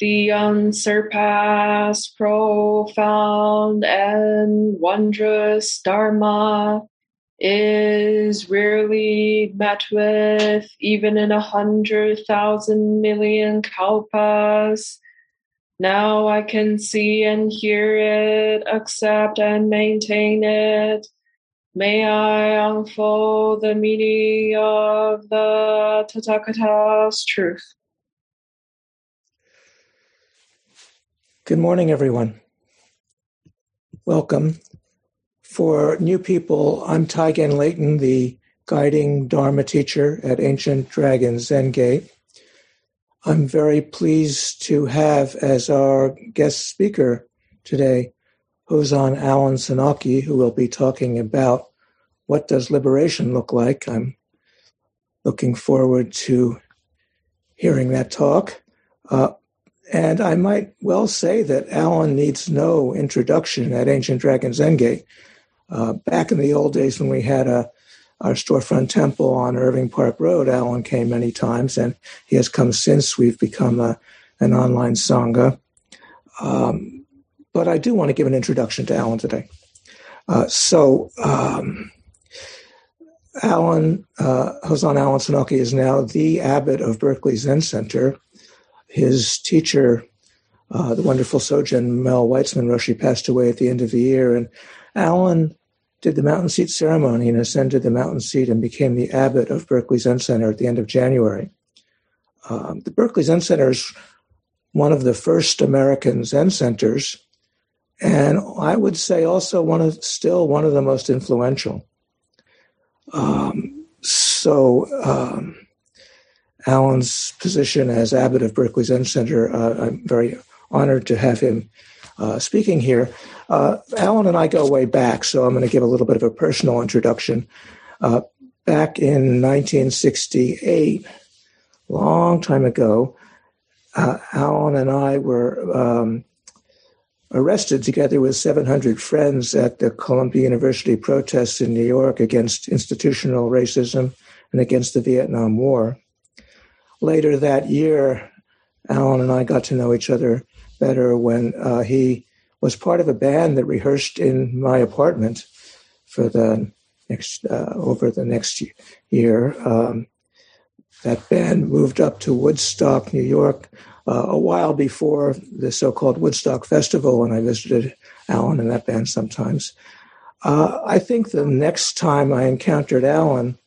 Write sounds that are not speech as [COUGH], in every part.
The unsurpassed, profound, and wondrous Dharma is rarely met with even in a hundred thousand million kalpas. Now I can see and hear it, accept and maintain it. May I unfold the meaning of the Tathagata's truth. Good morning, everyone. Welcome. For new people, I'm Taigen Leighton, the guiding Dharma teacher at Ancient Dragon Zen Gate. I'm very pleased to have as our guest speaker today Hozan Alan Senauke, who will be talking about what does liberation look like. I'm looking forward to hearing that talk. Uh, and I might well say that Alan needs no introduction at Ancient Dragon Zen Gate. Uh, back in the old days when we had a our storefront temple on Irving Park Road, Alan came many times, and he has come since. We've become a, an online sangha. Um, but I do want to give an introduction to Alan today. Uh, so, um, Alan, uh, Hozan Alan Senauke is now the abbot of Berkeley Zen Center his teacher, uh, the wonderful Sojun Mel Weitzman Roshi, passed away at the end of the year, and Alan did the mountain seat ceremony and ascended the mountain seat and became the abbot of Berkeley Zen Center at the end of January. Um, the Berkeley Zen Center is one of the first American Zen centers, and I would say also one of still one of the most influential. Um, so um, Alan's position as abbot of Berkeley Zen Center. Uh, I'm very honored to have him uh, speaking here. Uh, Alan and I go way back, so I'm going to give a little bit of a personal introduction. Uh, back in 1968, long time ago, uh, Alan and I were um, arrested together with 700 friends at the Columbia University protests in New York against institutional racism and against the Vietnam War later that year, Alan and I got to know each other better when uh, he was part of a band that rehearsed in my apartment for the next uh, over the next year. Um, that band moved up to Woodstock, New York, uh, a while before the so-called Woodstock Festival, and I visited Alan and that band sometimes. Uh, I think the next time I encountered Alan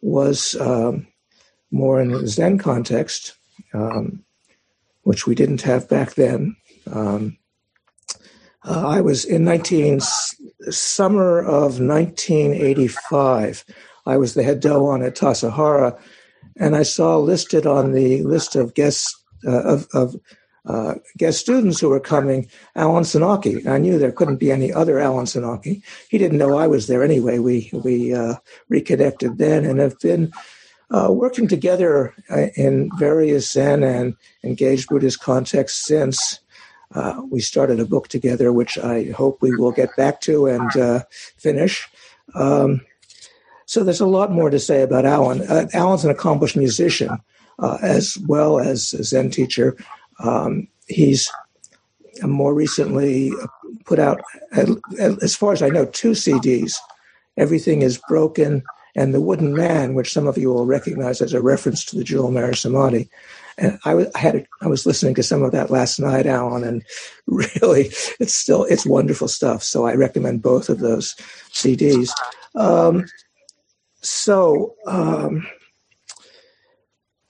was um, more in the Zen context, um, which we didn't have back then. Um, uh, I was in 19 summer of 1985. I was the head dohon at Tassajara, and I saw listed on the list of guests uh, of, of uh, guest students who were coming, Alan Senauke. I knew there couldn't be any other Alan Senauke. He didn't know I was there anyway. We we uh, reconnected then, and have been uh, working together uh, in various Zen and engaged Buddhist contexts since. Uh, we started a book together, which I hope we will get back to and uh, finish. Um, so there's a lot more to say about Alan. Uh, Alan's an accomplished musician uh, as well as a Zen teacher. Um, he's more recently put out, as far as I know, two CDs. Everything is broken and the wooden man, which some of you will recognize as a reference to the Jewel Mirror Samadhi. And I, I had I was listening to some of that last night, Alan, and [LAUGHS] really, it's still it's wonderful stuff. So I recommend both of those CDs. Um, so, um,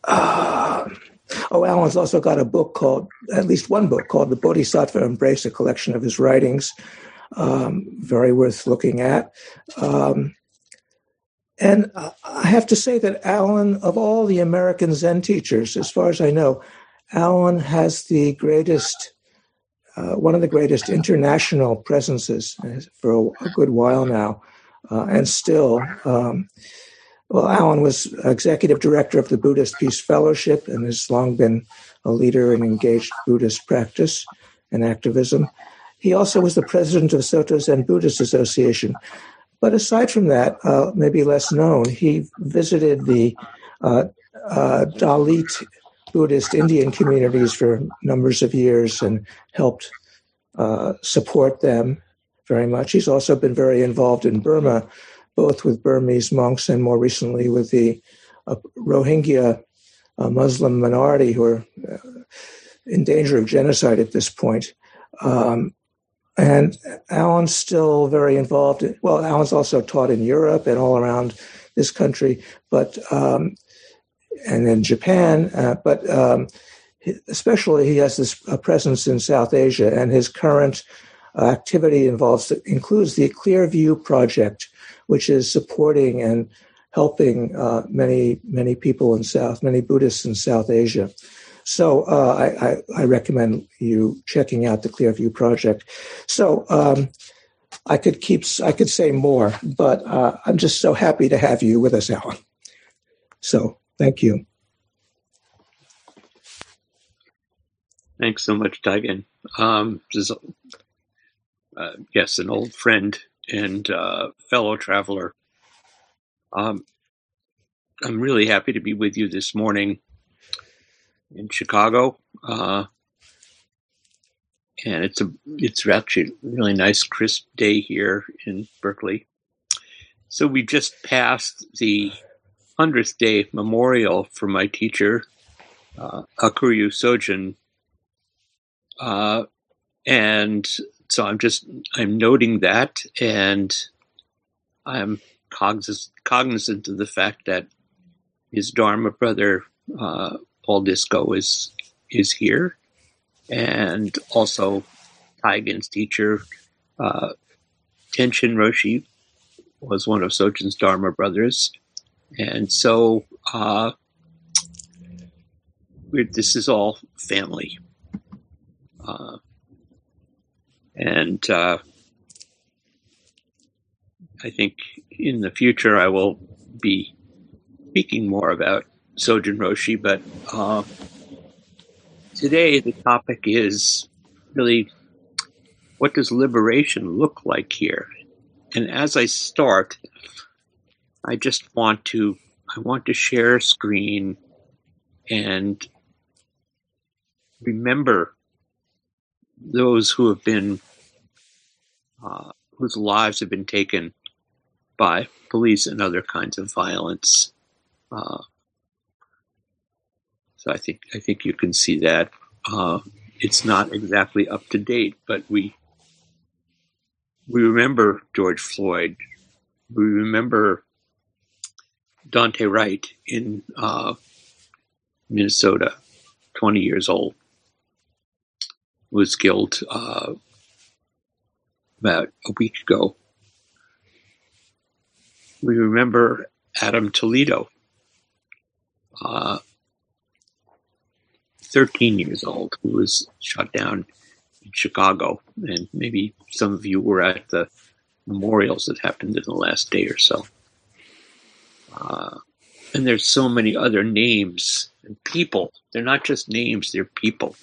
uh, oh, Alan's also got a book called, at least one book called The Bodhisattva Embrace, a collection of his writings. Um, very worth looking at. Um, and I have to say that Alan, of all the American Zen teachers, as far as I know, Alan has the greatest uh, one of the greatest international presences for a, a good while now, uh, and still. Um, well, Alan was executive director of the Buddhist Peace Fellowship and has long been a leader in engaged Buddhist practice and activism. He also was the president of Soto Zen Buddhist Association. But aside from that, uh, maybe less known, he visited the uh, uh, Dalit Buddhist Indian communities for numbers of years and helped uh, support them very much. He's also been very involved in Burma, both with Burmese monks and more recently with the uh, Rohingya uh, Muslim minority who are in danger of genocide at this point. Um, and Alan's still very involved. In, well, Alan's also taught in Europe and all around this country, but um, and in Japan, uh, but um, especially he has this uh, presence in South Asia, and his current uh, activity involves includes the Clearview Project, which is supporting and helping uh, many many people in South, many Buddhists in South Asia. So uh, I, I, I, recommend you checking out the Clearview Project. So um, I could keep I could say more, but uh, I'm just so happy to have you with us, Alan. So Thank you. Thanks so much, Taigen. Um, uh, yes, an old friend and uh, fellow traveler. Um, I'm really happy to be with you this morning in Chicago, uh, and it's a it's actually a really nice crisp day here in Berkeley. So we just passed the 100th day memorial for my teacher, uh, Hakuryu Sojun. Uh, and so I'm just, I'm noting that and I'm cognizant, cognizant of the fact that his Dharma brother, uh, Paul Discoe is, is here. And also Taigen's teacher, uh, Tenshin Roshi was one of Sojun's Dharma brothers. And so uh, this is all family. Uh, and uh, I think in the future I will be speaking more about Sojun Roshi, but uh, today the topic is really what does liberation look like here? And as I start, I just want to I want to share a screen and remember those who have been uh, whose lives have been taken by police and other kinds of violence. Uh, I think I think you can see that uh, it's not exactly up to date, but we we remember George Floyd. We remember Daunte Wright in uh, Minnesota, 20 years old, was killed uh, about a week ago. We remember Adam Toledo, uh, 13 years old, who was shot down in Chicago. And maybe some of you were at the memorials that happened in the last day or so. Uh, and there's so many other names and people. They're not just names, they're people.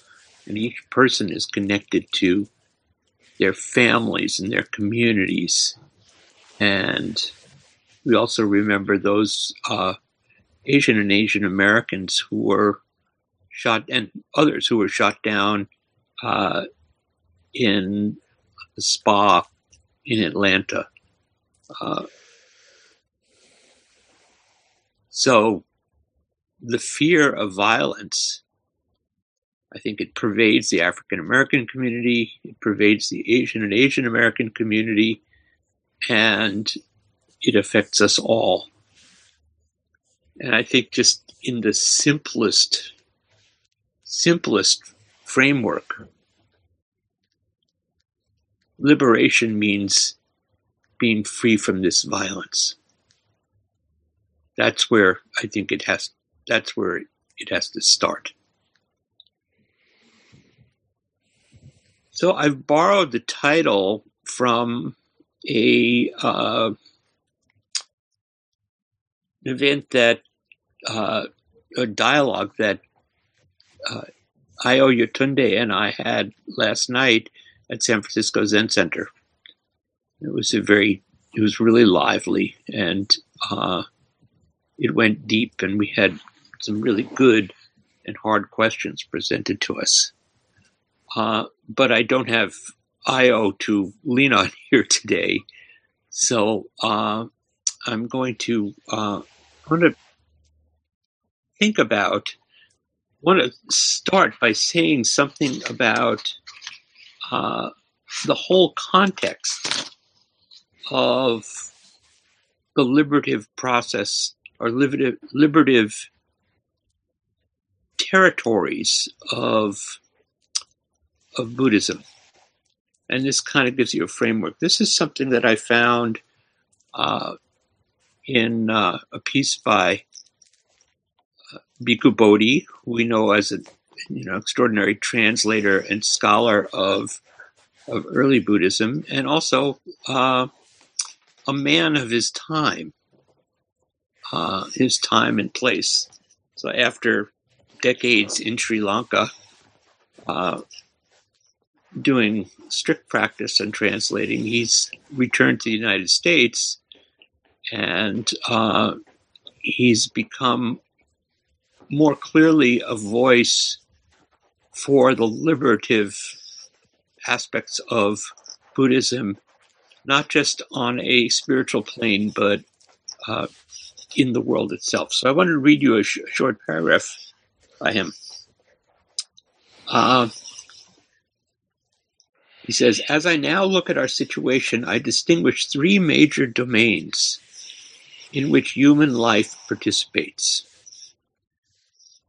And each person is connected to their families and their communities. And we also remember those uh, Asian and Asian Americans who were shot, and others who were shot down uh, in spa in Atlanta. Uh, so the fear of violence, I think it pervades the African American community, it pervades the Asian and Asian American community, and it affects us all. And I think just in the simplest, simplest framework, liberation means being free from this violence that's where I think it has. That's where it has to start. So I've borrowed the title from a uh, event that uh, a dialogue that uh, Ayo Yetunde and I had last night at San Francisco Zen Center. It was a very, it was really lively and uh, it went deep, and we had some really good and hard questions presented to us. Uh, but I don't have Ayo to lean on [LAUGHS] here today, so uh, I'm going to uh, I want to think about. Want to start by saying something about uh, the whole context of the liberative process or liberative, liberative territories of of Buddhism. And this kind of gives you a framework. This is something that I found uh, in uh, a piece by Bhikkhu Bodhi, who we know as an you know extraordinary translator and scholar of of early Buddhism, and also uh, a man of his time, uh, his time and place. So after decades in Sri Lanka, uh, doing strict practice and translating, he's returned to the United States and uh, he's become more clearly a voice for the liberative aspects of Buddhism, not just on a spiritual plane, but uh, in the world itself. So I wanted to read you a sh- short paragraph by him. Uh, he says, As I now look at our situation, I distinguish three major domains in which human life participates.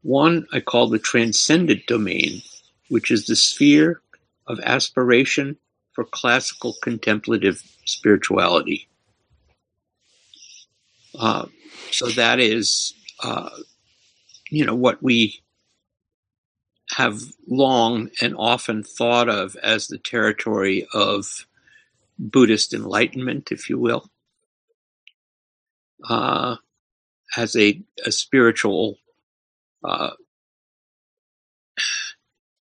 One I call the transcendent domain, which is the sphere of aspiration for classical contemplative spirituality. Uh, so that is, uh, you know, what we have long and often thought of as the territory of Buddhist enlightenment, if you will, uh, as a, a spiritual, uh,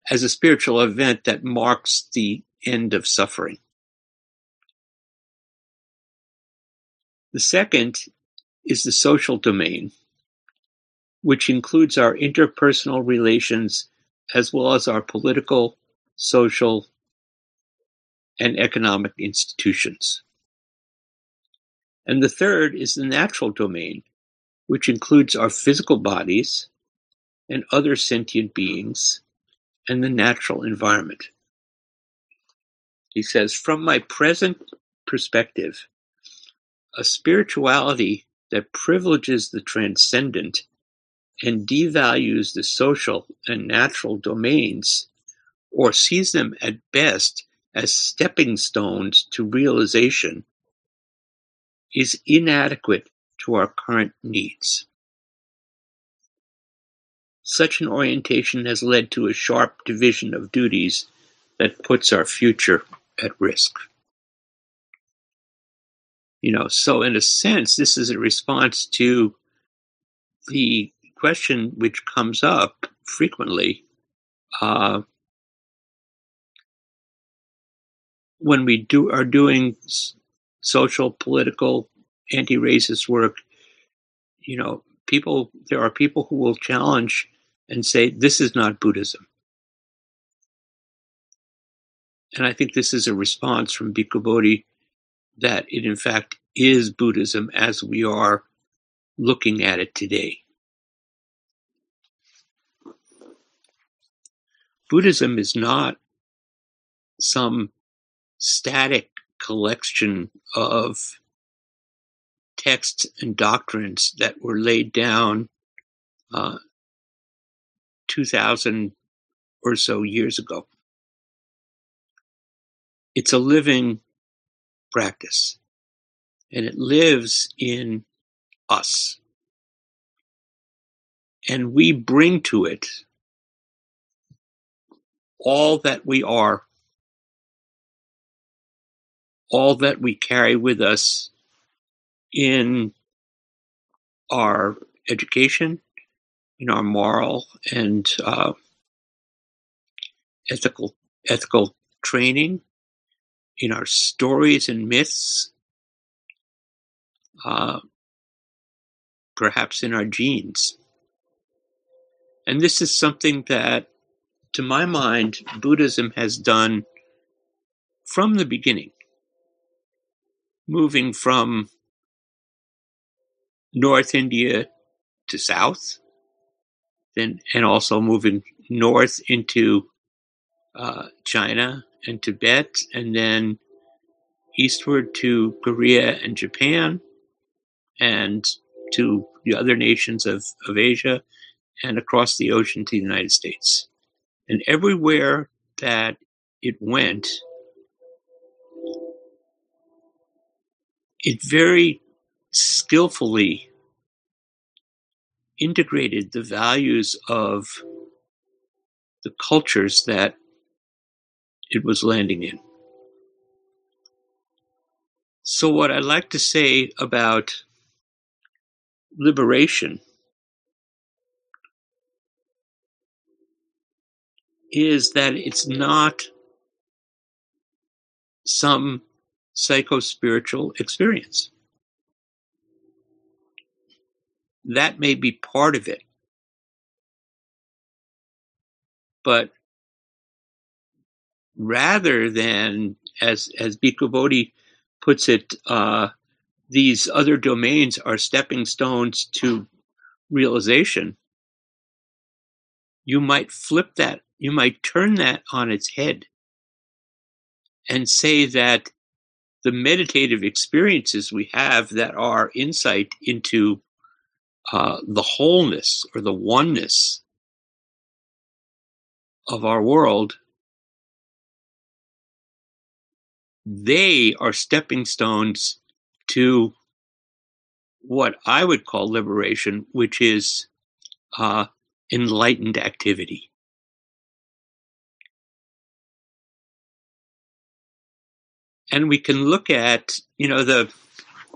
as a spiritual event that marks the end of suffering. The second is the social domain, which includes our interpersonal relations as well as our political, social, and economic institutions. And the third is the natural domain, which includes our physical bodies and other sentient beings and the natural environment. He says, from my present perspective, a spirituality that privileges the transcendent and devalues the social and natural domains, or sees them at best as stepping stones to realization, is inadequate to our current needs. Such an orientation has led to a sharp division of duties that puts our future at risk. You know, so in a sense, this is a response to the question which comes up frequently uh, when we do are doing social, political, anti-racist work. You know, people there are people who will challenge and say this is not Buddhism. And I think this is a response from Bhikkhu Bodhi that it in fact is Buddhism as we are looking at it today. Buddhism is not some static collection of texts and doctrines that were laid down uh, 2,000 or so years ago. It's a living practice, and it lives in us. And we bring to it all that we are all that we carry with us in our education, in our moral and uh, ethical ethical training, in our stories and myths, uh, perhaps in our genes. And this is something that, to my mind, Buddhism has done from the beginning, moving from North India to South, then and also moving north into uh, China and Tibet, and then eastward to Korea and Japan, and to the other nations of, of Asia, and across the ocean to the United States. And everywhere that it went, it very skillfully integrated the values of the cultures that it was landing in. So, what I like to say about liberation is that it's not some psycho spiritual experience. That may be part of it. But rather than, as, as Bhikkhu Bodhi puts it, uh, these other domains are stepping stones to realization, you might flip that, you might turn that on its head and say that the meditative experiences we have that are insight into uh, the wholeness or the oneness of our world, they are stepping stones to what I would call liberation, which is uh, enlightened activity. And we can look at, you know, the,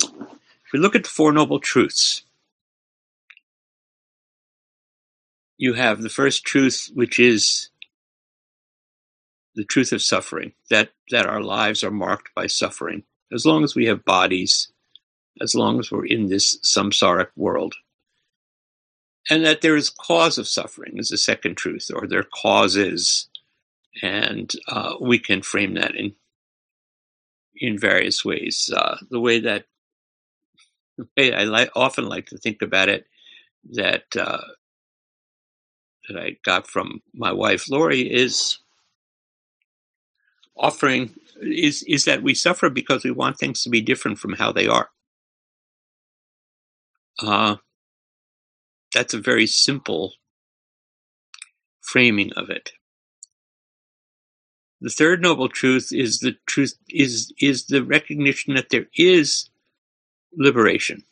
if we look at the Four Noble Truths, you have the first truth, which is the truth of suffering, that, that our lives are marked by suffering. As long as we have bodies, as long as we're in this samsaric world. And that there is cause of suffering is the second truth, or there are causes, and uh, we can frame that in in various ways. Uh, the way that [LAUGHS] the way I li- often like to think about it, that uh, that I got from my wife Lori is offering is is that we suffer because we want things to be different from how they are. Uh, that's a very simple framing of it. The third noble truth is the truth is is the recognition that there is liberation.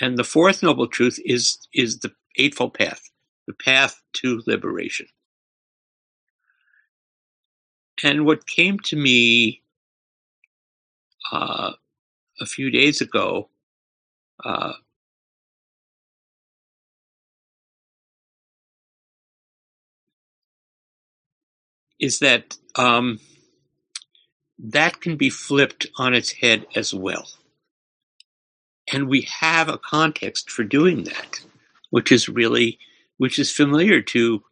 And the fourth noble truth is is the Eightfold Path, the path to liberation. And what came to me uh, a few days ago uh, is that um, that can be flipped on its head as well. And we have a context for doing that which is really, which is familiar to,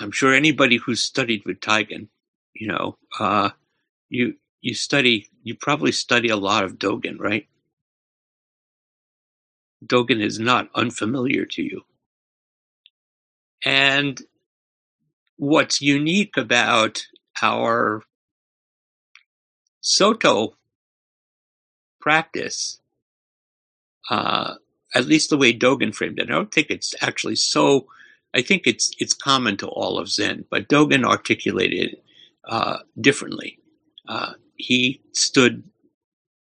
I'm sure anybody who's studied with Taigen, you know, uh, you, you study, you probably study a lot of Dogen, right? Dogen is not unfamiliar to you. And what's unique about our Soto practice uh, at least the way Dogen framed it. I don't think it's actually so. I think it's it's common to all of Zen, but Dogen articulated it uh, differently. Uh, he stood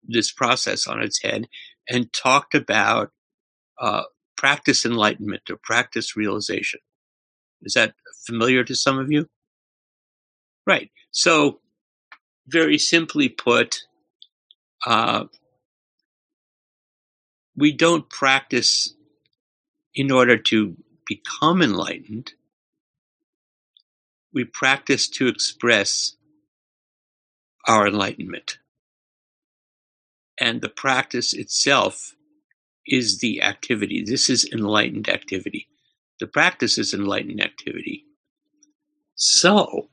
this process on its head and talked about uh, practice enlightenment or practice realization. Is that familiar to some of you? Right. So very simply put, uh, we don't practice in order to become enlightened. We practice to express our enlightenment. And the practice itself is the activity. This is enlightened activity. The practice is enlightened activity. So,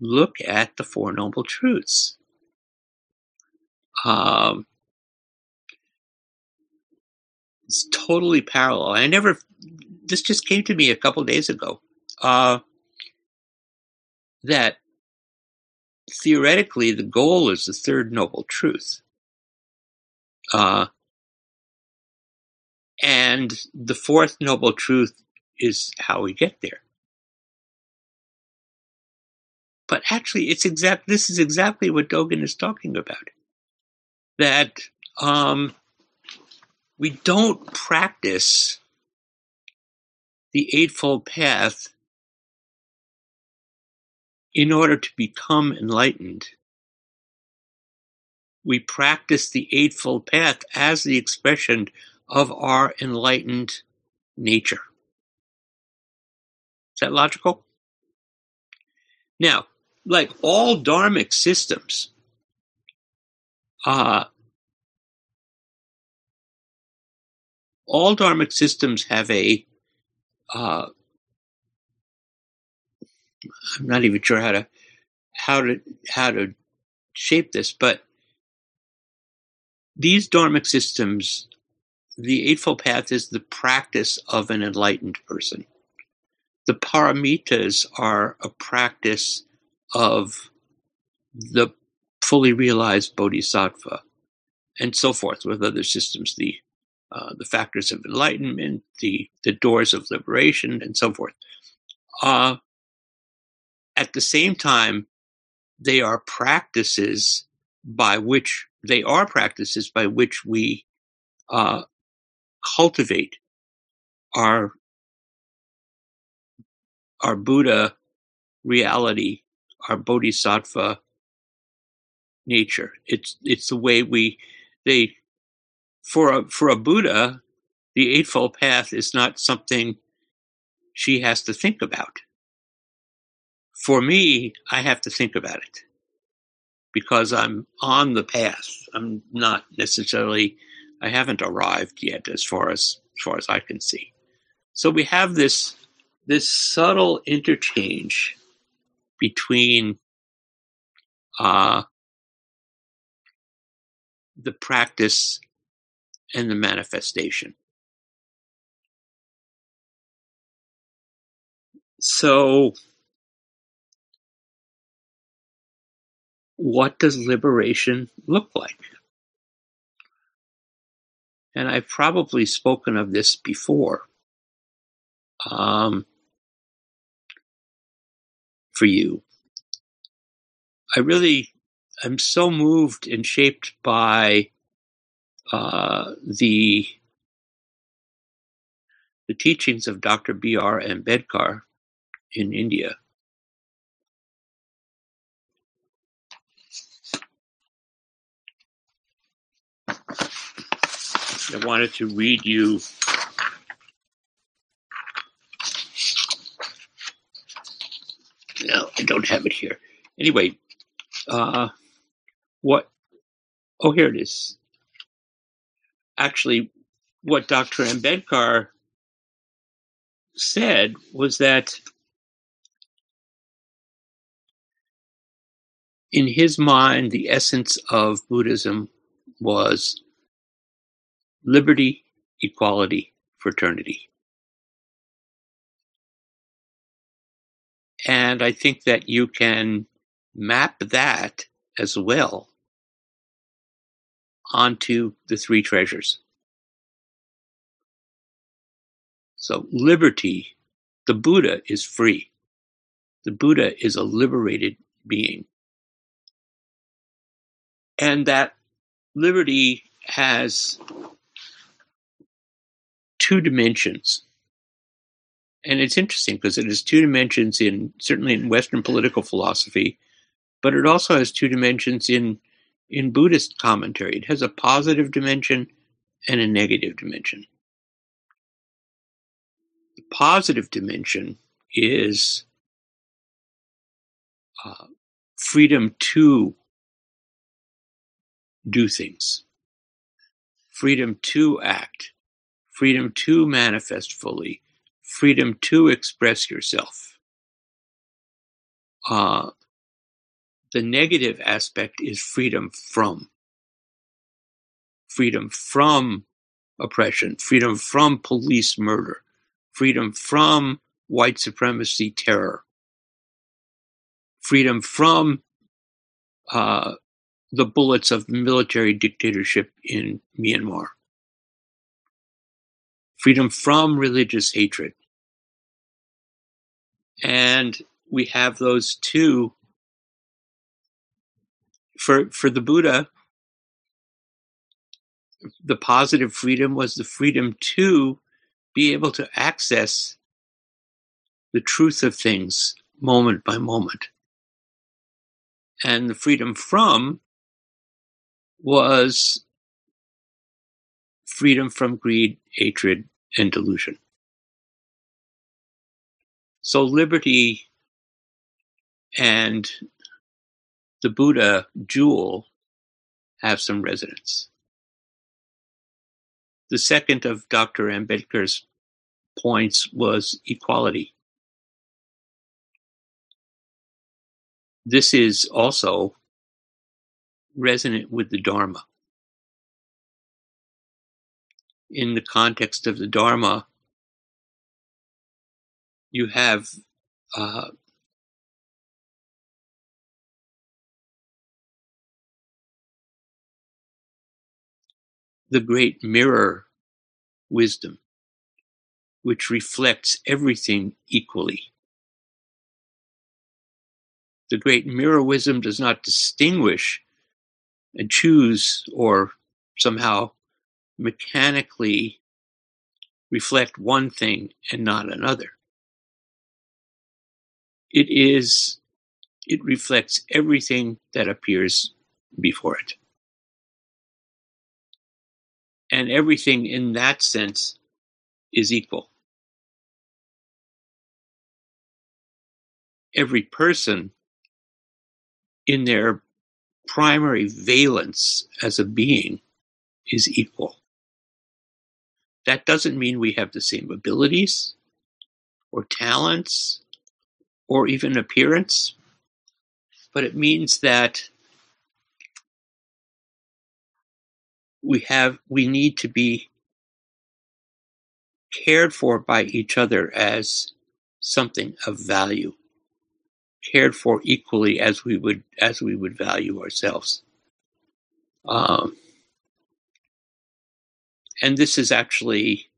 look at the Four Noble Truths. Um, it's totally parallel. I never, this just came to me a couple days ago. Uh, that theoretically the goal is the third noble truth. Uh, and the fourth noble truth is how we get there. But actually, it's exact. This is exactly what Dogen is talking about. That um, we don't practice the Eightfold Path in order to become enlightened. We practice the Eightfold Path as the expression of our enlightened nature. Is that logical? Now, like all dharmic systems, uh, all dharmic systems have a uh, I'm not even sure how to how to how to shape this, but these dharmic systems, the Eightfold Path is the practice of an enlightened person. The paramitas are a practice of the fully realized bodhisattva, and so forth with other systems, the uh, the factors of enlightenment, the the doors of liberation, and so forth. Uh, at the same time, they are practices by which they are practices by which we uh, cultivate our our Buddha reality our bodhisattva nature. It's it's the way we they for a for a Buddha, the Eightfold Path is not something she has to think about. For me, I have to think about it because I'm on the path. I'm not necessarily I haven't arrived yet as far as as far as I can see. So we have this this subtle interchange between uh, the practice and the manifestation. So, what does liberation look like? And I've probably spoken of this before. Um, for you. I really I'm so moved and shaped by uh, the the teachings of Dr. B. R. Ambedkar in India. I wanted to read you no, I don't have it here. Anyway, uh, what? Oh, here it is. Actually, what Dr. Ambedkar said was that in his mind, the essence of Buddhism was liberty, equality, fraternity. And I think that you can map that as well onto the three treasures. So, liberty, the Buddha is free. The Buddha is a liberated being. And that liberty has two dimensions and it's interesting because it has two dimensions in certainly in Western political philosophy. but it also has two dimensions in in Buddhist commentary. It has a positive dimension and a negative dimension. The positive dimension is uh, freedom to do things, freedom to act, freedom to manifest fully, freedom to express yourself. Uh, the negative aspect is freedom from. Freedom from oppression, freedom from police murder, freedom from white supremacy terror, freedom from uh, the bullets of military dictatorship in Myanmar, freedom from religious hatred. And we have those two for for the Buddha, the positive freedom was the freedom to be able to access the truth of things moment by moment. And the freedom from was freedom from greed, hatred, and delusion. So liberty and the Buddha jewel have some resonance. The second of Dr. Ambedkar's points was equality. This is also resonant with the Dharma. In the context of the Dharma, you have uh, the great mirror wisdom, which reflects everything equally. The great mirror wisdom does not distinguish and choose or somehow mechanically reflect one thing and not another. It is, it reflects everything that appears before it and everything in that sense is equal. Every person in their primary valence as a being is equal. That doesn't mean we have the same abilities or talents or even appearance, but it means that we have we need to be cared for by each other as something of value cared for equally as we would as we would value ourselves. Um, and this is actually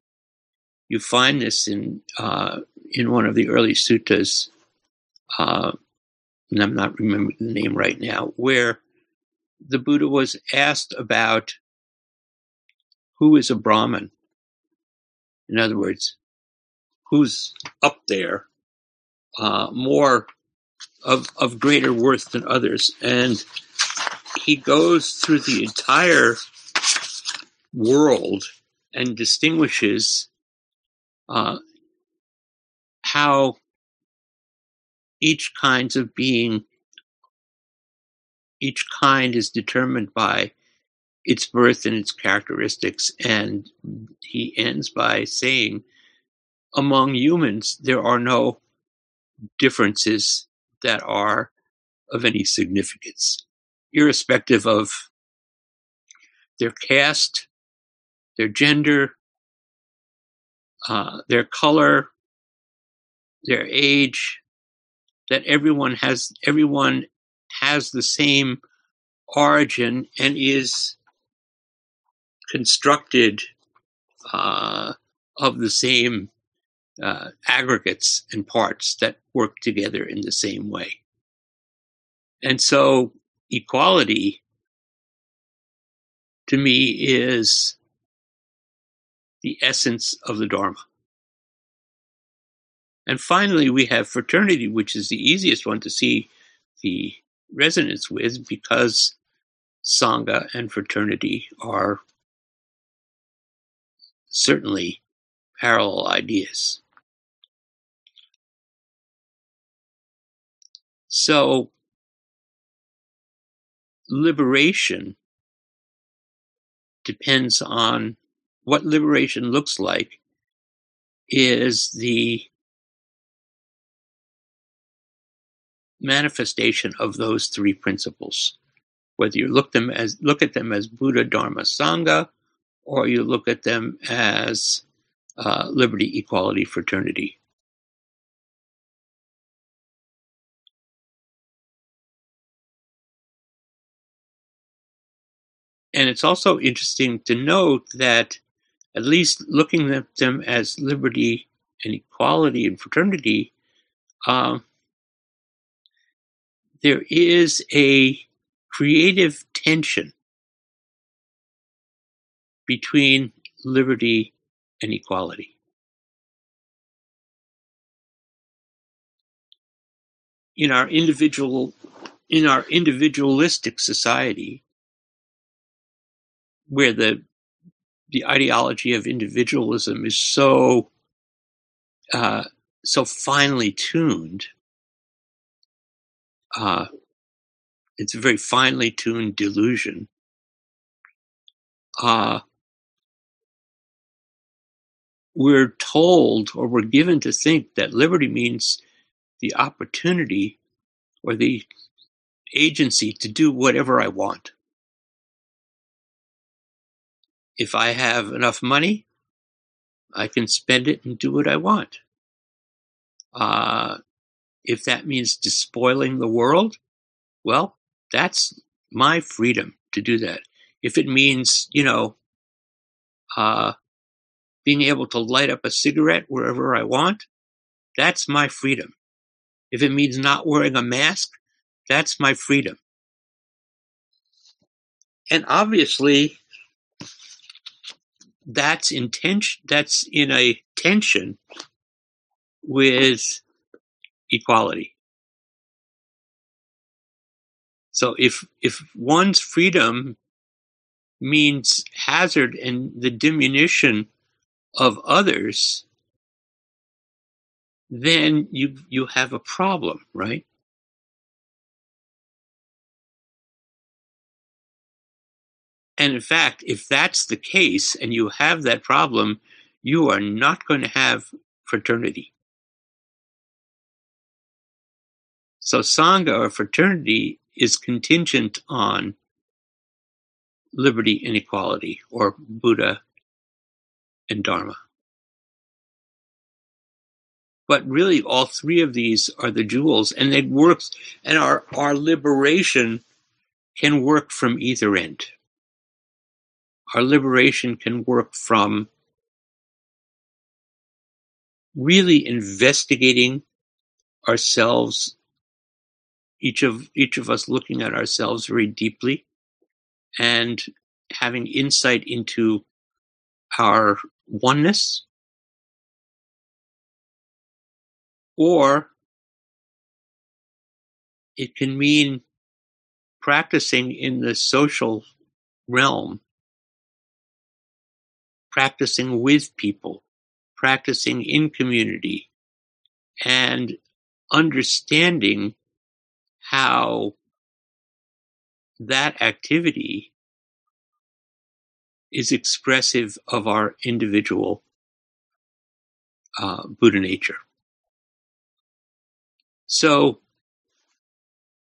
you find this in uh, in one of the early suttas uh, and i'm not remembering the name right now where the buddha was asked about who is a Brahmin? In other words, who's up there, uh, more of, of greater worth than others. And he goes through the entire world and distinguishes uh, how each kinds of being, each kind is determined by its birth and its characteristics. And he ends by saying, among humans, there are no differences that are of any significance, irrespective of their caste, their gender, uh, their color, their age, that everyone has everyone has the same origin and is constructed uh, of the same uh, aggregates and parts that work together in the same way. And so equality to me is the essence of the Dharma. And finally, we have fraternity, which is the easiest one to see the resonance with because Sangha and fraternity are certainly parallel ideas. So, liberation depends on what liberation looks like is the manifestation of those three principles. Whether you look them as look at them as Buddha, Dharma, Sangha, or you look at them as uh, liberty, equality, fraternity. And it's also interesting to note that, at least looking at them as liberty and equality and fraternity, um, there is a creative tension between liberty and equality. In our individual in our individualistic society, where the the ideology of individualism is so uh, so finely tuned, uh, it's a very finely tuned delusion. Uh, we're told or we're given to think that liberty means the opportunity or the agency to do whatever I want. If I have enough money, I can spend it and do what I want. Uh, if that means despoiling the world, well, that's my freedom to do that. If it means, you know, uh, being able to light up a cigarette wherever I want, that's my freedom. If it means not wearing a mask, that's my freedom. And obviously, that's intention, that's in a tension with equality. So if if one's freedom means hazard and the diminution of others, then you you have a problem, right? And in fact, if that's the case and you have that problem, you are not going to have fraternity. So Sangha or fraternity is contingent on liberty and equality or Buddha and Dharma. But really, all three of these are the jewels, and it works, and our, our liberation can work from either end. Our liberation can work from really investigating ourselves each of each of us looking at ourselves very deeply and having insight into our oneness or it can mean practicing in the social realm practicing with people practicing in community and understanding how that activity is expressive of our individual uh, Buddha nature. So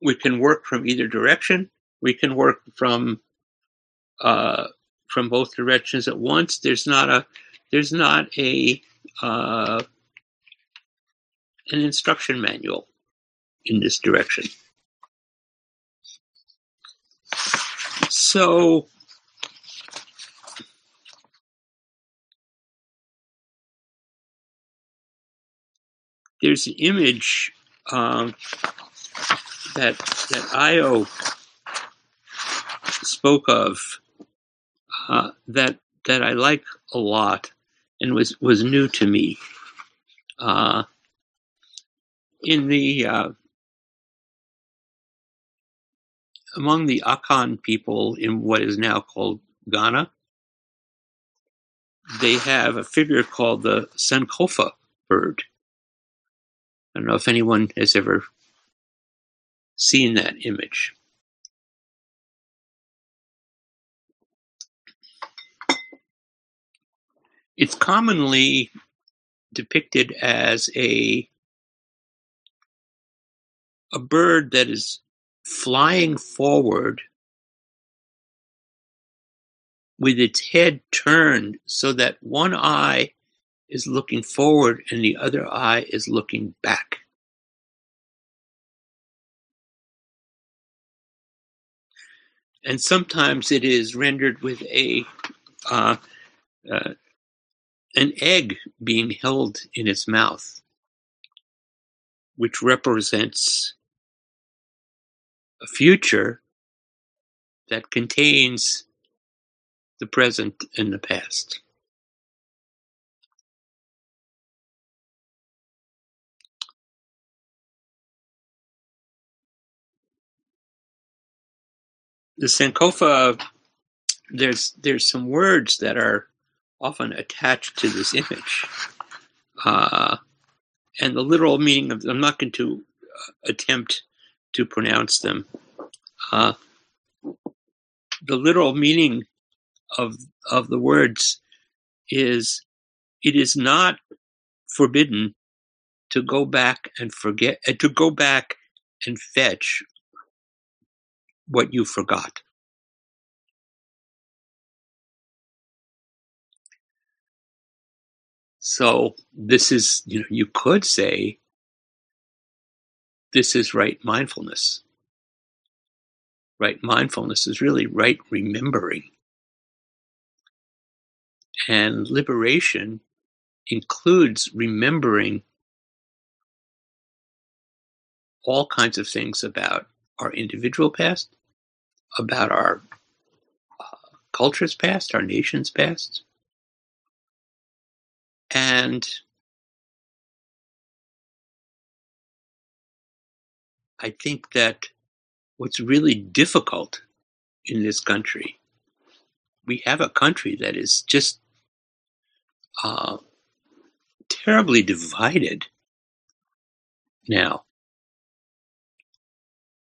we can work from either direction. We can work from uh, from both directions at once. There's not a there's not a uh, an instruction manual in this direction. So there's an image um, that that Ayo spoke of uh, that that I like a lot and was was new to me. Uh, in the uh, among the Akan people in what is now called Ghana, they have a figure called the Sankofa bird. I don't know if anyone has ever seen that image. It's commonly depicted as a a bird that is flying forward with its head turned so that one eye is looking forward and the other eye is looking back. And sometimes it is rendered with a uh, uh, an egg being held in its mouth, which represents a future that contains the present and the past. The Sankofa, there's there's some words that are often attached to this image, uh, and the literal meaning of I'm not going to uh, attempt to pronounce them. Uh, the literal meaning of of the words is it is not forbidden to go back and forget uh, to go back and fetch what you forgot. So this is, you know, you could say this is right mindfulness. Right mindfulness is really right remembering. And liberation includes remembering all kinds of things about our individual past, about our uh, culture's past, our nation's past. And I think that what's really difficult in this country, we have a country that is just uh, terribly divided now.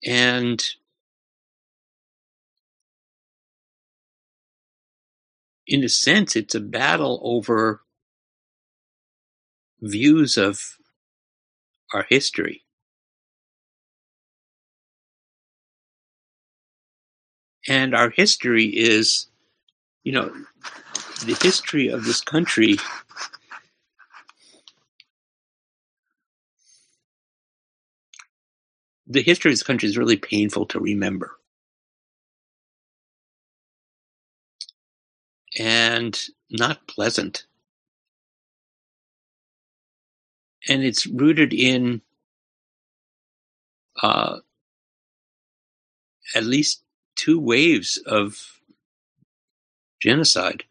And in a sense, it's a battle over views of our history. And our history is, you know, the history of this country the history of this country is really painful to remember. And not pleasant. And it's rooted in uh, at least two waves of genocide.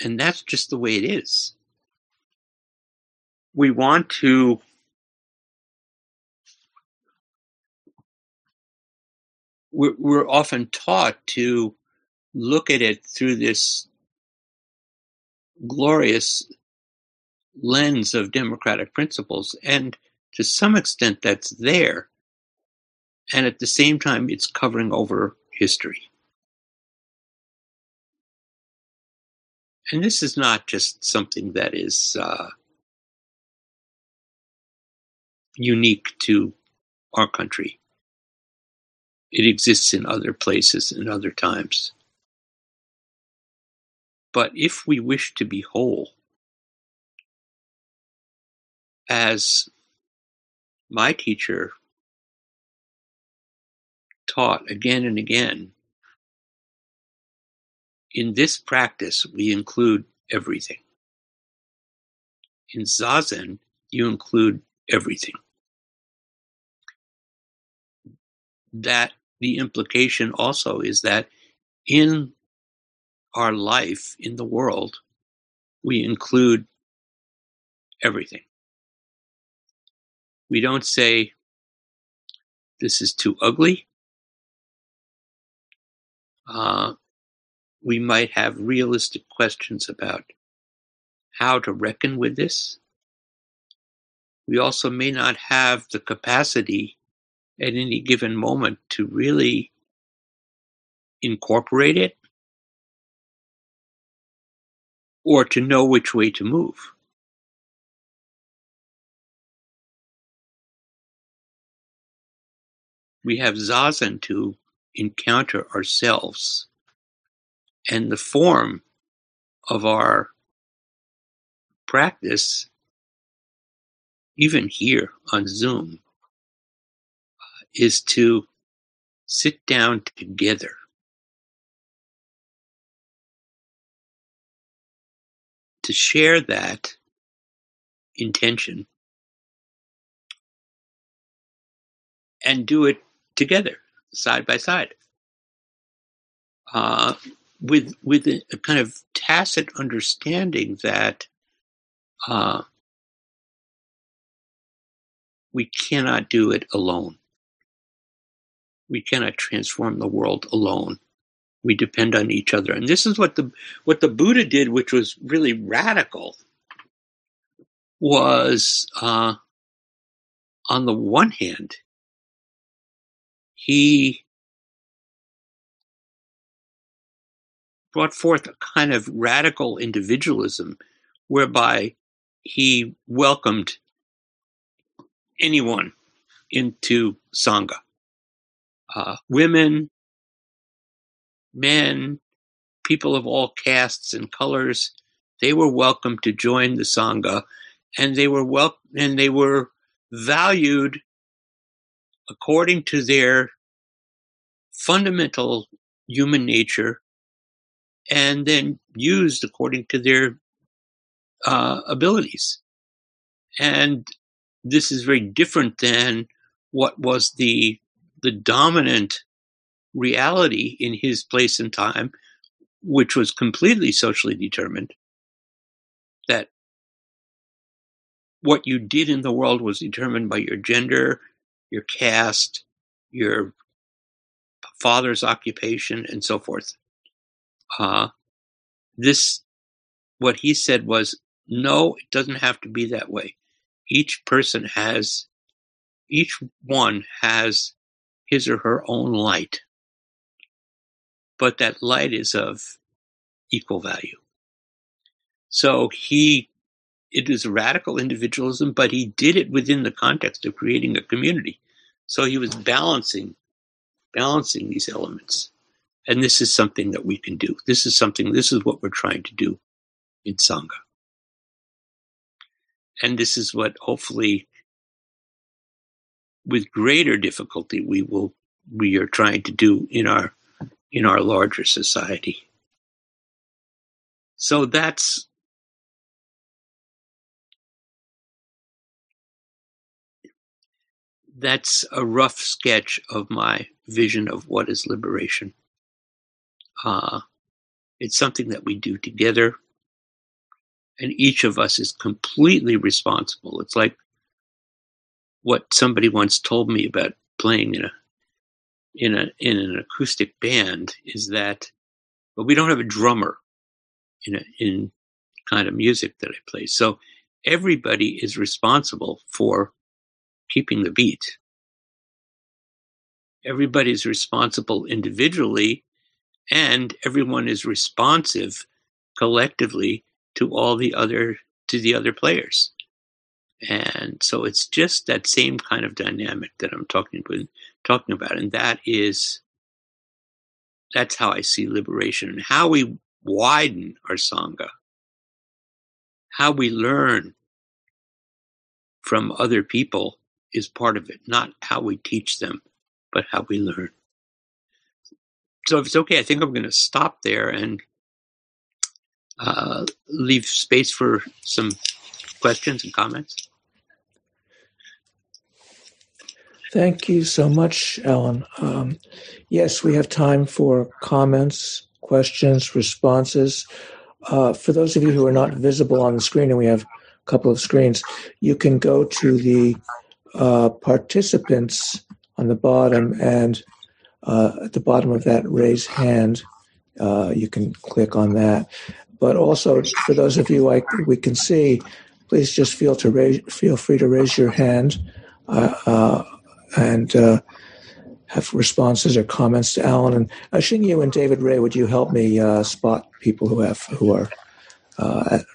And that's just the way it is. We want to we're, we're often taught to look at it through this glorious lens of democratic principles. And to some extent, that's there. And at the same time, it's covering over history. And this is not just something that is uh, unique to our country. It exists in other places and other times. But if we wish to be whole, as my teacher taught again and again, in this practice we include everything. In Zazen, you include everything. That the implication also is that in our life in the world, we include everything. We don't say, this is too ugly. Uh, we might have realistic questions about how to reckon with this. We also may not have the capacity at any given moment to really incorporate it or to know which way to move. We have zazen to encounter ourselves and the form of our practice, even here on Zoom, is to sit down together. To share that intention and do it together, side by side. Uh, with with a, a, kind of tacit understanding that uh, we cannot do it alone. We cannot transform the world alone. We depend on each other, and this is what the what the Buddha did, which was really radical. Was uh, on the one hand, he brought forth a kind of radical individualism whereby he welcomed anyone into Sangha. Uh, women, men, people of all castes and colors, they were welcome to join the Sangha and they were wel- and they were valued according to their fundamental human nature and then used according to their uh, abilities. And this is very different than what was the the dominant reality in his place and time, which was completely socially determined. That what you did in the world was determined by your gender, your caste, your father's occupation, and so forth. Uh, this, what he said was, no, it doesn't have to be that way. Each person has, each one has his or her own light. But that light is of equal value. So he, it is radical individualism, but he did it within the context of creating a community. So he was balancing, balancing these elements. And this is something that we can do. This is something, this is what we're trying to do in Sangha. And this is what hopefully, with greater difficulty, we will, we are trying to do in our, in our larger society. So that's, that's a rough sketch of my vision of what is liberation. Uh, it's something that we do together, and each of us is completely responsible. It's like what somebody once told me about playing in a in a in an acoustic band is that but we don't have a drummer in a, in kind of music that I play. So everybody is responsible for keeping the beat. Everybody is responsible individually and everyone is responsive collectively to all the other to the other players and so it's just that same kind of dynamic that i'm talking about talking about and that is that's how i see liberation and how we widen our sangha. How we learn from other people is part of it not how we teach them but how we learn. So if it's okay, I think I'm going to stop there and uh, leave space for some questions and comments. Thank you so much, Alan. Um, yes, we have time for comments, questions, responses. Uh, for those of you who are not visible on the screen, and we have a couple of screens, you can go to the uh, participants on the bottom, and uh, at the bottom of that raise hand, uh, you can click on that. But also, for those of you like we can see, please just feel to raise, feel free to raise your hand uh, uh and uh, have responses or comments to Alan and uh, and David Ray. Would you help me uh, spot people who have who are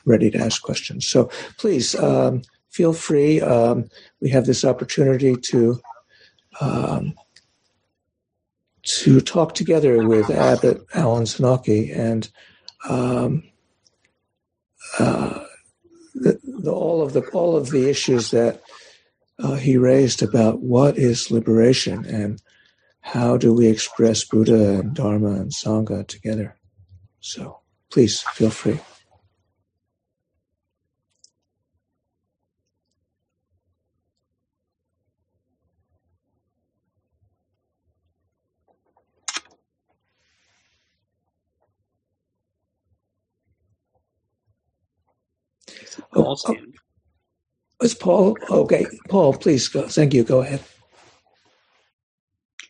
ready to ask questions? So please um, feel free. Um, we have this opportunity to um, to talk together with Abbot Alan Senauke and um, uh, the, all of the all of the issues that uh, he raised about what is liberation and how do we express Buddha and Dharma and Sangha together. So please feel free. Paul oh, oh, it's Paul. Okay, Paul, please go. Thank you. Go ahead.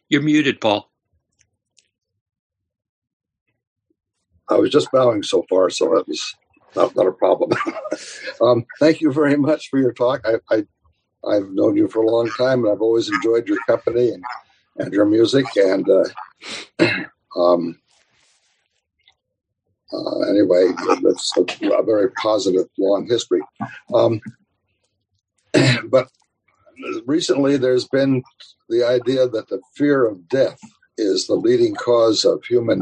You're muted, Paul. I was just bowing so far, so that was not, not a problem. [LAUGHS] um, thank you very much for your talk. I, I, I've known you for a long time, and I've always enjoyed your company and, and your music. And uh, [CLEARS THROAT] um, uh, anyway, that's a, a, very positive, long history. Um, [CLEARS THROAT] but recently, there's been the idea that the fear of death is the leading cause of human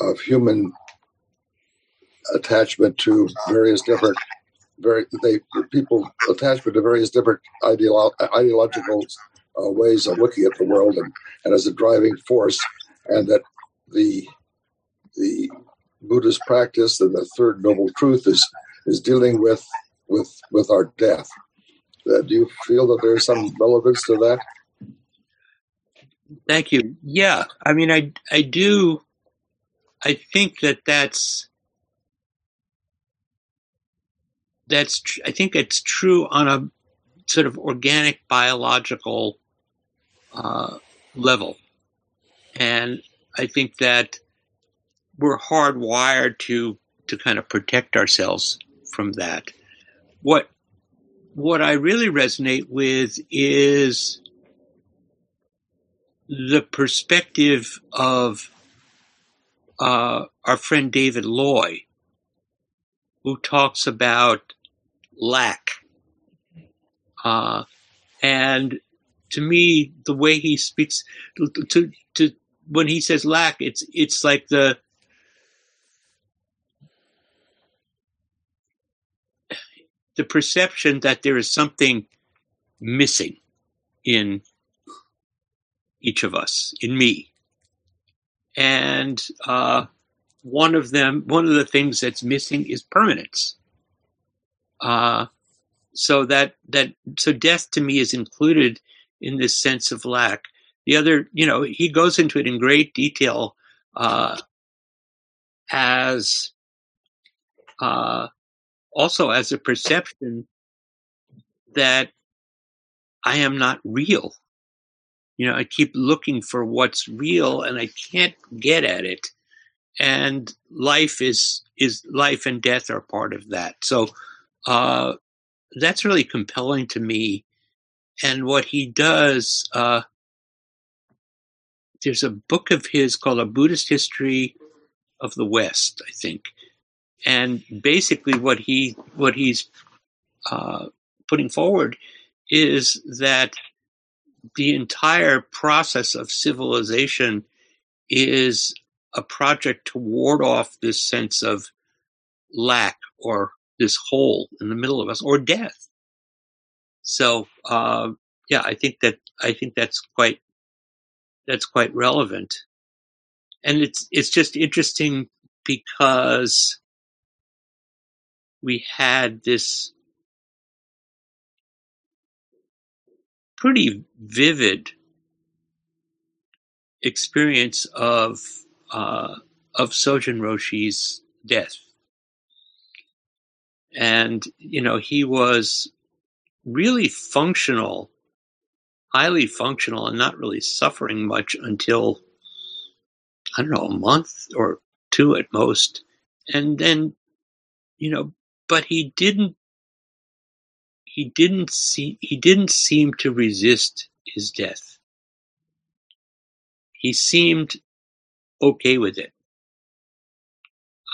of human attachment to various different very they people attachment to various different ideolo- ideological uh, ways of looking at the world and, and as a driving force and that the the Buddhist practice and the third noble truth is is dealing with with with our death. Uh, do you feel that there's some relevance to that? Thank you. Yeah, I mean, I I do. I think that that's that's tr- I think it's true on a sort of organic biological uh, level, and I think that we're hardwired to to kind of protect ourselves from that. What what I really resonate with is the perspective of uh, our friend David Loy, who talks about lack. Uh, and to me, the way he speaks to, to when he says lack, it's it's like the the perception that there is something missing in each of us, in me. And uh, one of them, one of the things that's missing is permanence. Uh, so that that so death to me is included in this sense of lack. The other, you know, he goes into it in great detail uh, as uh, also as a perception that I am not real. You know, I keep looking for what's real and I can't get at it. And life is is life and death are part of that. So uh, that's really compelling to me. And what he does, uh, there's a book of his called A Buddhist History of the West, I think, and basically what he what he's uh, putting forward is that the entire process of civilization is a project to ward off this sense of lack or this hole in the middle of us or death. So uh, yeah, I think that I think that's quite that's quite relevant, and it's it's just interesting because we had this pretty vivid experience of uh, of Sojun Roshi's death, and you know he was really functional highly functional and not really suffering much until I don't know a month or two at most, and then you know, but he didn't he didn't see he didn't seem to resist his death. He seemed okay with it.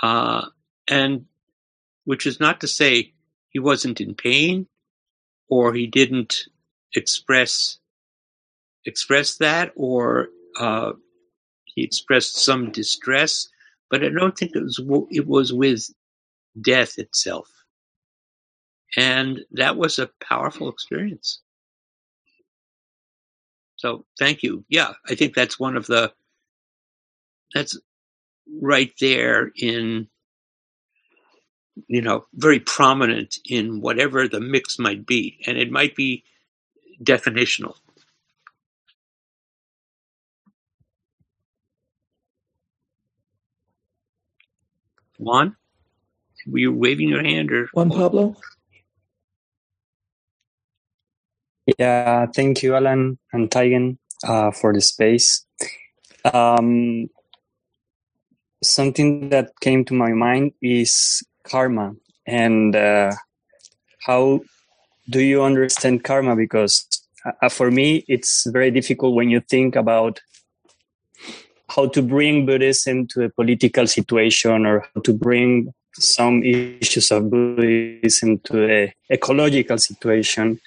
Uh, and which is not to say he wasn't in pain or he didn't express express that or uh, he expressed some distress, but I don't think it was it was with death itself. And that was a powerful experience. So thank you. Yeah, I think that's one of the that's right there in you know very prominent in whatever the mix might be and it might be definitional juan were you waving your hand or Juan Pablo? Yeah, thank you, Alan and Taigen, uh, for the space. Um, something that came to my mind is karma and uh, how do you understand karma because uh, for me it's very difficult when you think about how to bring buddhism to a political situation or how to bring some issues of buddhism to the ecological situation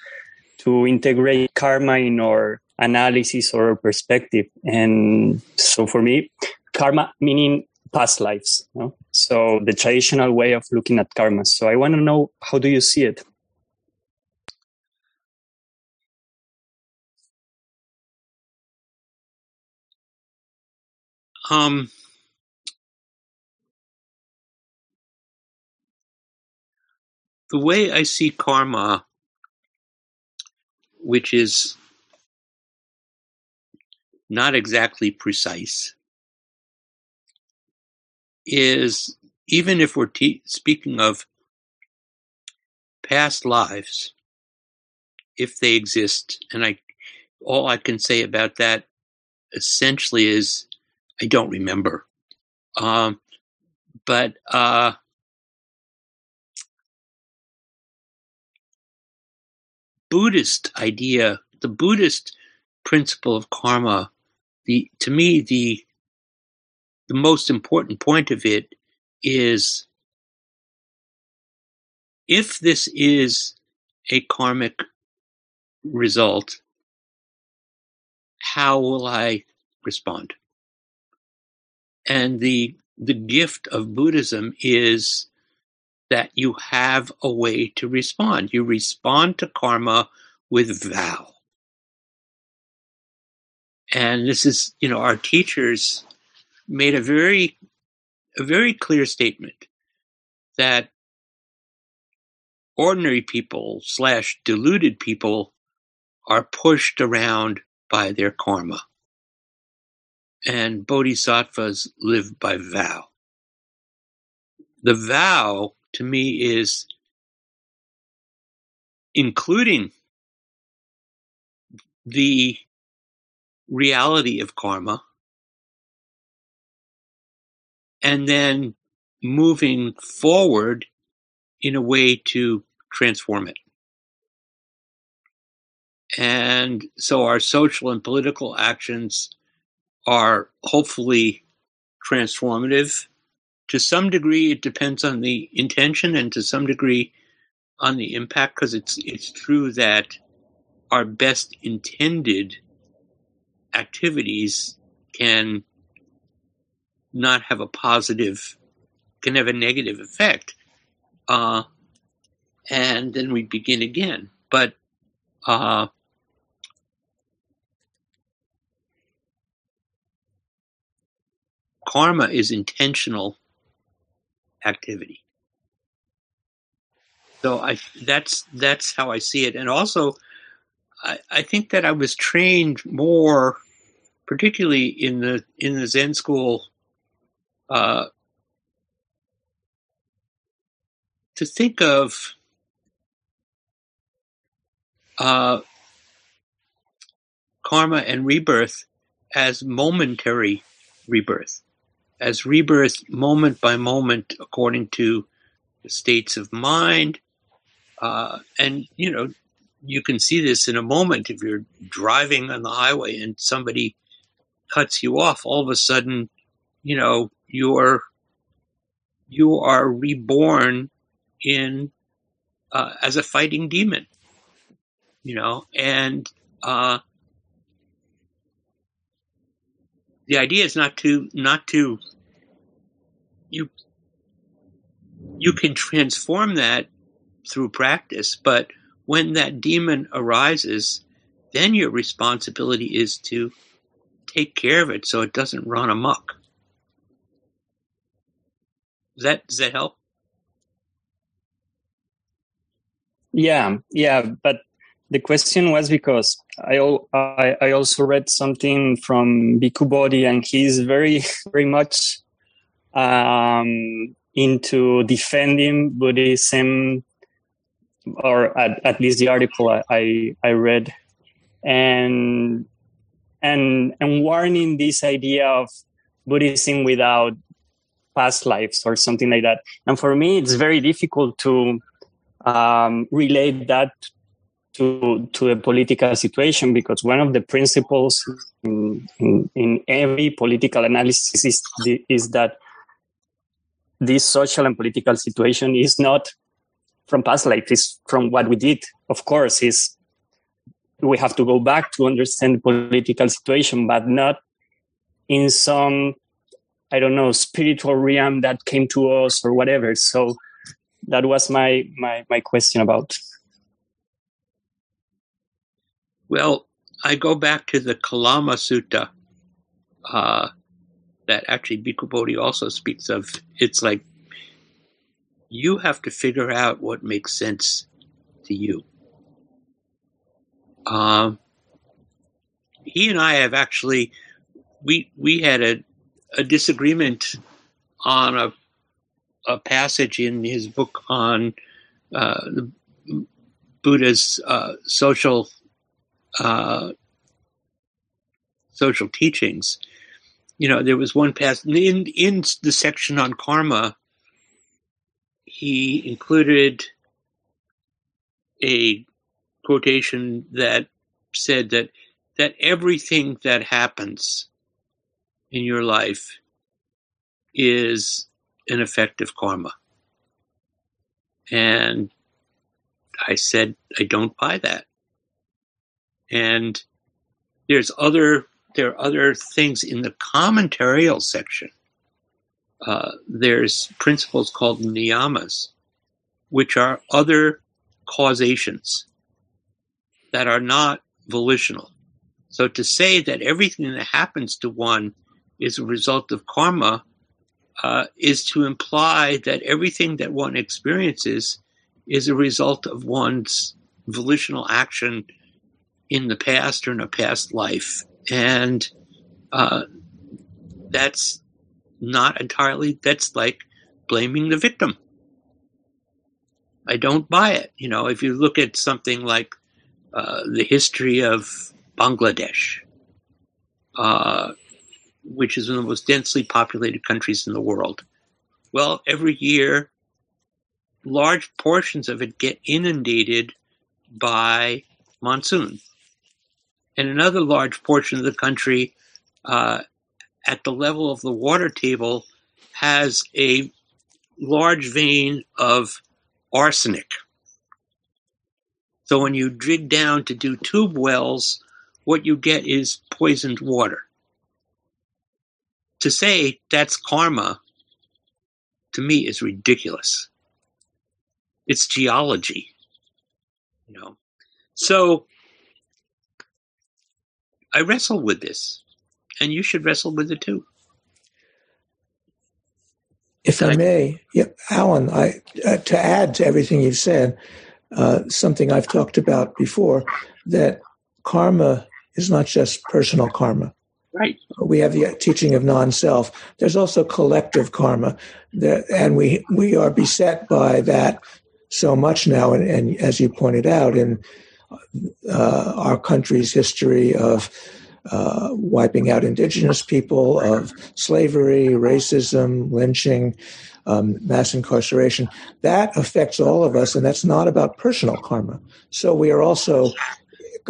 to integrate karma in our analysis or perspective and so for me karma meaning past lives. So the traditional way of looking at karma. So I want to know how do you see it? Um, the way I see karma, which is not exactly precise, is even if we're te- speaking of past lives, if they exist, and I all I can say about that essentially is I don't remember. Um, but uh, Buddhist idea, the Buddhist principle of karma, the to me the the most important point of it is if this is a karmic result, how will I respond? And the the gift of Buddhism is that you have a way to respond. You respond to karma with vow. And this is, you know, our teachers made a very a very clear statement that ordinary people slash deluded people are pushed around by their karma and bodhisattvas live by vow the vow to me is including the reality of karma and then moving forward in a way to transform it. And so our social and political actions are hopefully transformative. To some degree, it depends on the intention, and to some degree, on the impact. Because it's it's true that our best intended activities can not have a positive, can have a negative effect. Uh, and then we begin again. But uh, karma is intentional activity. So I that's that's how I see it, and also I, I think that I was trained more, particularly in the in the Zen school uh, to think of uh, karma and rebirth as momentary rebirth, as rebirth moment by moment according to states of mind. Uh, and, you know, you can see this in a moment if you're driving on the highway and somebody cuts you off, all of a sudden, you know, you're you are reborn in uh, as a fighting demon, you know, and uh, the idea is not to not to you you can transform that through practice, but when that demon arises, then your responsibility is to take care of it so it doesn't run amok. Does that does that help? Yeah, yeah, but the question was because I, I, I also read something from Bhikkhu Bodhi, and he's very [LAUGHS] very much um, into defending Buddhism, or at, at least the article I, I read, and and and warning this idea of Buddhism without past lives or something like that. And for me, it's very difficult to um, relate that to to a political situation because one of the principles in, in, in every political analysis is is that this social and political situation is not from past life; it's from what we did. Of course, is we have to go back to understand the political situation, but not in some I don't know spiritual realm that came to us or whatever. So that was my my my question about. Well, I go back to the Kalama Sutta uh, that actually Bhikkhu Bodhi also speaks of. It's like you have to figure out what makes sense to you. Um, he and I have actually we we had a a disagreement on a a passage in his book on uh, Buddha's uh, social uh, social teachings. You know, there was one passage in in the section on karma. He included a quotation that said that that everything that happens in your life is an effective karma. And I said, I don't buy that. And there's other there are other things in the commentarial section. Uh, there's principles called niyamas, which are other causations that are not volitional. So to say that everything that happens to one is a result of karma uh, is to imply that everything that one experiences is a result of one's volitional action in the past or in a past life. And uh, that's not entirely, that's like blaming the victim. I don't buy it. You know, if you look at something like uh, the history of Bangladesh, uh, which is one of the most densely populated countries in the world. Well, every year, large portions of it get inundated by monsoon. And another large portion of the country, uh, at the level of the water table, has a large vein of arsenic. So when you dig down to do tube wells, what you get is poisoned water to say that's karma to me is ridiculous. It's geology, you know. So I wrestle with this, and you should wrestle with it too. If I, I may, yeah, Alan, I, uh, to add to everything you've said, uh, something I've talked about before, that karma is not just personal karma. Right. We have the teaching of non-self. There's also collective karma, that, and we we are beset by that so much now. And, and as you pointed out, in uh, our country's history of uh, wiping out indigenous people, of slavery, racism, lynching, um, mass incarceration. That affects all of us, and that's not about personal karma. So we are also,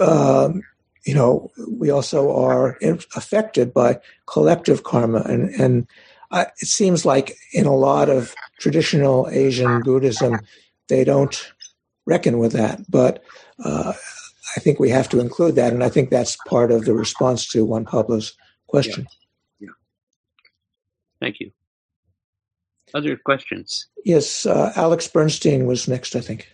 um, you know, we also are affected by collective karma, and and uh, it seems like in a lot of traditional Asian Buddhism, they don't reckon with that, but. Uh, I think we have to include that, and I think that's part of the response to Juan Pablo's question. Yeah. yeah. Thank you. Other questions? Yes, uh, Alex Bernstein was next, I think.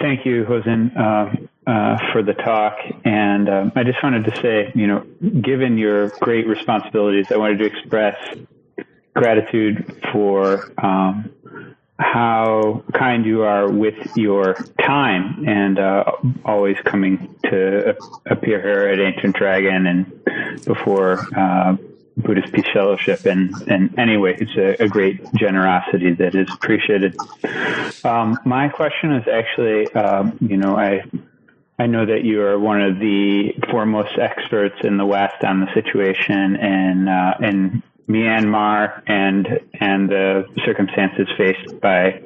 Thank you, Hozan, uh, uh, for the talk. And um, I just wanted to say, you know, given your great responsibilities, I wanted to express gratitude for um, how kind you are with your time and uh, always coming to appear here at Ancient Dragon and before uh, Buddhist Peace Fellowship. And, and anyway, it's a, a great generosity that is appreciated. Um, my question is actually, um, you know, I I know that you are one of the foremost experts in the West on the situation in uh, in Myanmar and and the circumstances faced by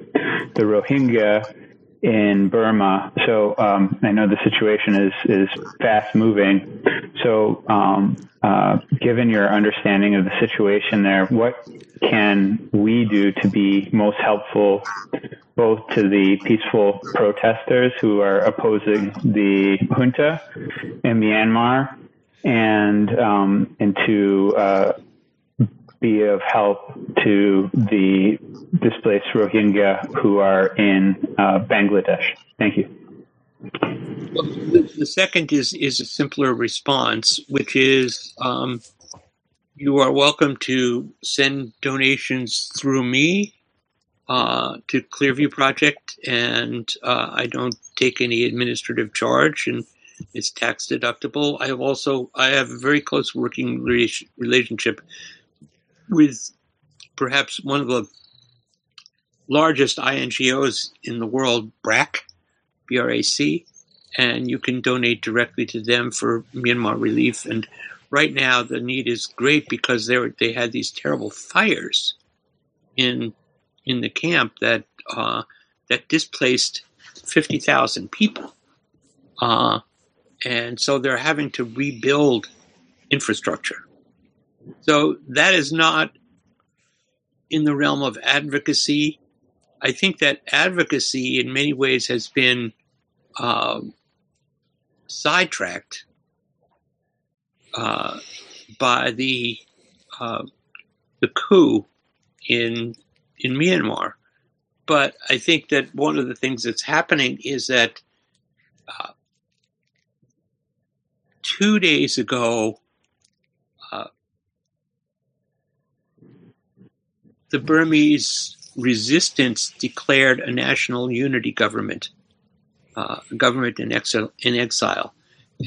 the Rohingya in Burma. So um, I know the situation is is fast moving. So um, uh, given your understanding of the situation there, what can we do to be most helpful both to the peaceful protesters who are opposing the junta in Myanmar and um, and to uh, be of help to the displaced Rohingya who are in uh, Bangladesh? Thank you. The, the, second is is a simpler response, which is um, you are welcome to send donations through me uh, to Clearview Project, and uh, I don't take any administrative charge, and it's tax deductible. I have also I have a very close working relationship with perhaps one of the largest INGOs in the world, BRAC, B-R-A-C, and you can donate directly to them for Myanmar relief. And right now, the need is great because they were, they had these terrible fires in in the camp that uh, that displaced fifty thousand people, uh, and so they're having to rebuild infrastructure. So that is not in the realm of advocacy. I think that advocacy, in many ways, has been uh, sidetracked uh, by the uh, the coup in in Myanmar. But I think that one of the things that's happening is that uh, two days ago, the Burmese resistance declared a national unity government, uh, government in exile, in exile,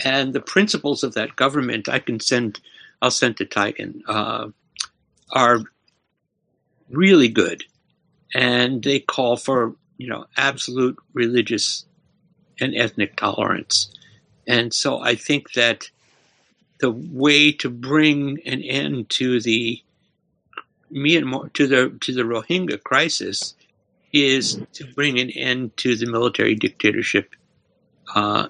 and the principles of that government I can send. I'll send to Taigen. Uh, are really good, and they call for you know absolute religious and ethnic tolerance. And so I think that the way to bring an end to the Myanmar to the to the Rohingya crisis is to bring an end to the military dictatorship uh,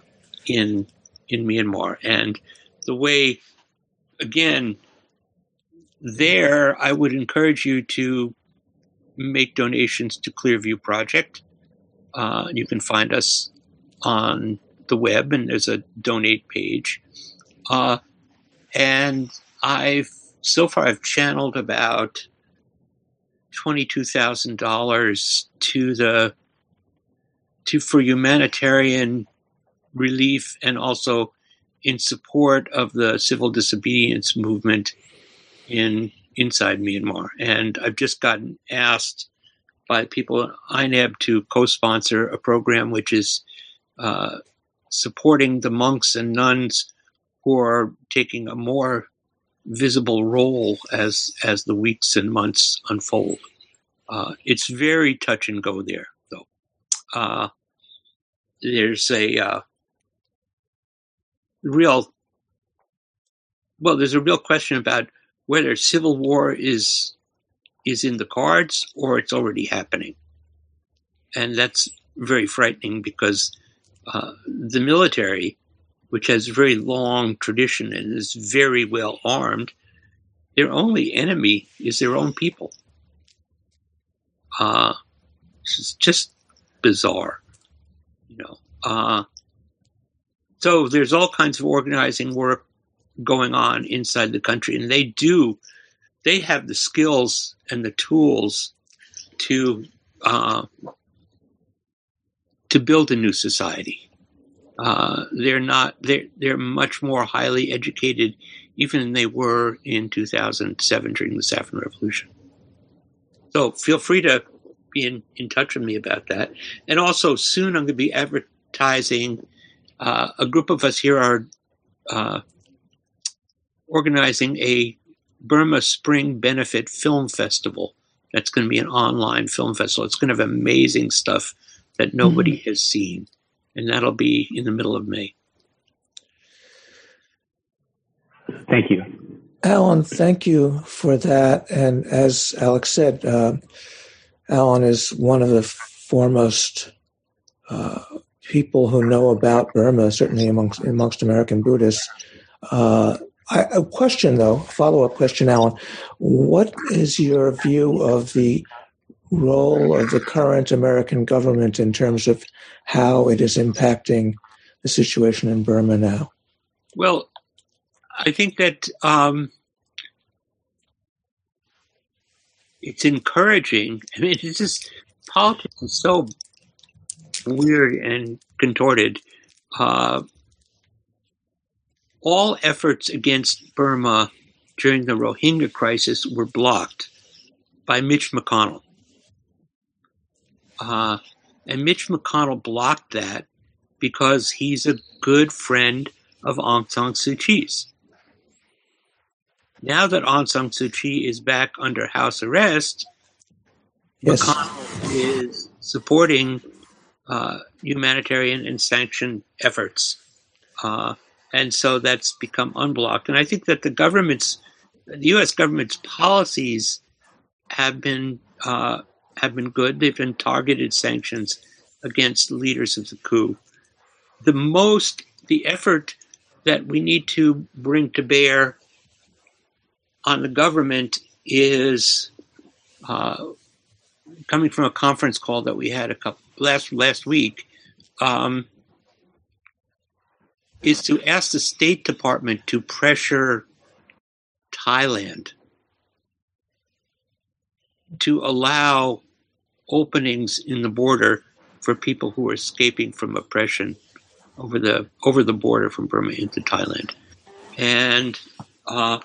in in Myanmar, and the way again there, I would encourage you to make donations to Clearview Project. Uh, you can find us on the web, and there's a donate page. Uh, and I've so far I've channeled about $22,000 to the to for humanitarian relief and also in support of the civil disobedience movement in inside Myanmar. And I've just gotten asked by people at INEB to co-sponsor a program which is uh, supporting the monks and nuns who are taking a more visible role as as the weeks and months unfold. Uh, it's very touch and go there, though. uh, there's a uh, real well, there's a real question about whether civil war is is in the cards or it's already happening, and that's very frightening because uh, the military, which has a very long tradition and is very well armed, their only enemy is their own people. Uh, it's just bizarre, you know. Uh, so there's all kinds of organizing work going on inside the country, and they do. They have the skills and the tools to uh, to build a new society. Uh, they're not. They're they're much more highly educated, even than they were in 2007 during the Saffron Revolution. So feel free to be in, in touch with me about that. And also soon I'm going to be advertising. Uh, a group of us here are uh, organizing a Burma Spring Benefit Film Festival. That's going to be an online film festival. It's going to have amazing stuff that nobody mm-hmm. has seen, and that'll be in the middle of May. Thank you. Alan, thank you for that. And as Alex said, uh, Alan is one of the foremost uh, people who know about Burma, certainly amongst, amongst American Buddhists. Uh, I, a question, though, follow up question, Alan. What is your view of the role of the current American government in terms of how it is impacting the situation in Burma now? Well, I think that um, it's encouraging. I mean, it's just politics is so weird and contorted. Uh, all efforts against Burma during the Rohingya crisis were blocked by Mitch McConnell. Uh, and Mitch McConnell blocked that because he's a good friend of Aung San Suu Kyi's. Now that Aung San Suu Kyi is back under house arrest, yes. McConnell is supporting uh, humanitarian and sanctioned efforts. Uh, and so that's become unblocked. And I think that the government's, the U.S. government's policies have been uh, have been good. They've been targeted sanctions against leaders of the coup. The most, the effort that we need to bring to bear on the government is uh, coming from a conference call that we had a couple last last week. Um, is to ask the State Department to pressure Thailand to allow openings in the border for people who are escaping from oppression over the over the border from Burma into Thailand, and uh,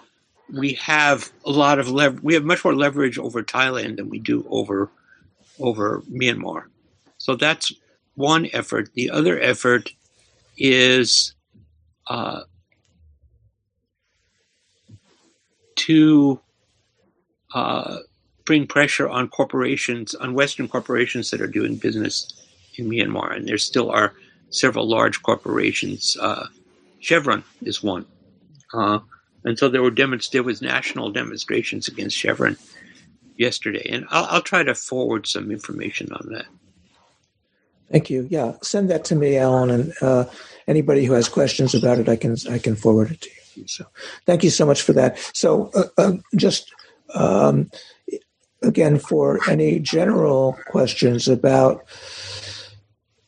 we have a lot of lev- we have much more leverage over Thailand than we do over over Myanmar. So that's one effort. The other effort is uh, to uh, bring pressure on corporations, on Western corporations that are doing business in Myanmar. And there still are several large corporations. Uh, Chevron is one. Uh, and so there were demonst- there was national demonstrations against Chevron yesterday. And I'll, I'll try to forward some information on that. Thank you. Yeah, send that to me, Alan, and uh, anybody who has questions about it, I can I can forward it to you. So, thank you so much for that. So, uh, uh, just um, again, for any general questions about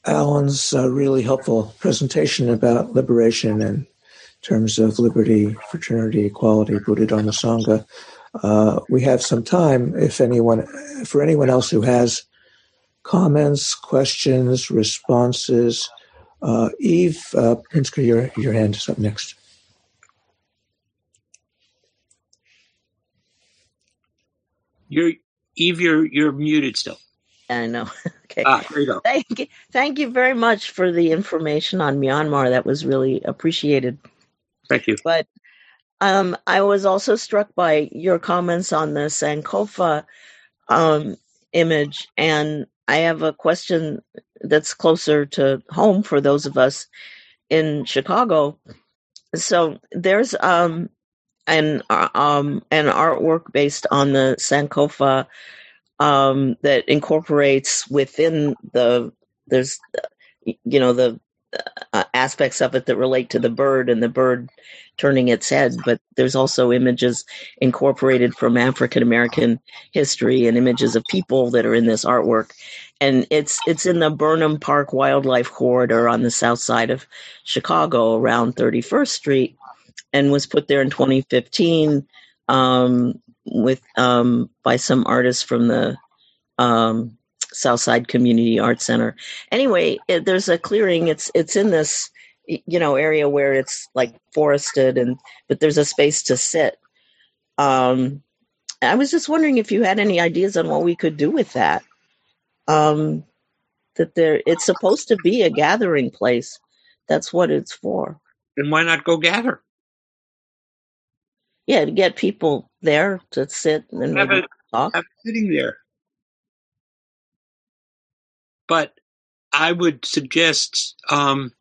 Alan's uh, really helpful presentation about liberation in terms of liberty, fraternity, equality, Buddha Dharma Sangha, uh, we have some time. If anyone, for anyone else who has comments, questions, responses. Uh, Eve uh, Pinsker, your, your hand is up next. You're Eve. You're you're muted still. I know. [LAUGHS] okay. Ah, there you go. Thank you. Thank you very much for the information on Myanmar. That was really appreciated. Thank you. But um, I was also struck by your comments on the Sankofa um, image, and I have a question that's closer to home for those of us in Chicago. So there's um an uh, um an artwork based on the Sankofa um that incorporates within the there's you know the uh, aspects of it that relate to the bird and the bird turning its head, but there's also images incorporated from African American history and images of people that are in this artwork. And it's it's in the Burnham Park Wildlife Corridor on the south side of Chicago, around 31st Street, and was put there in 2015 um, with um, by some artists from the um, Southside Community Arts Center. Anyway, it, there's a clearing. It's it's in this you know area where it's like forested and but there's a space to sit. Um i was just wondering if you had any ideas on what we could do with that. Um that there it's supposed to be a gathering place. That's what it's for. Then why not go gather yeah to get people there to sit and have maybe it, talk have it sitting there but i would suggest um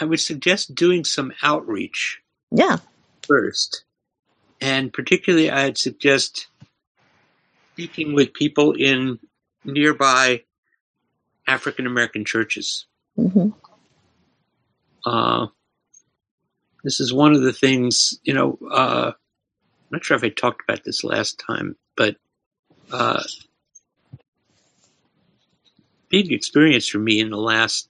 I would suggest doing some outreach yeah first. And particularly, I'd suggest speaking with people in nearby African American churches. Hmm Uh, this is one of the things, you know, uh, I'm not sure if I talked about this last time, but uh, big experience for me in the last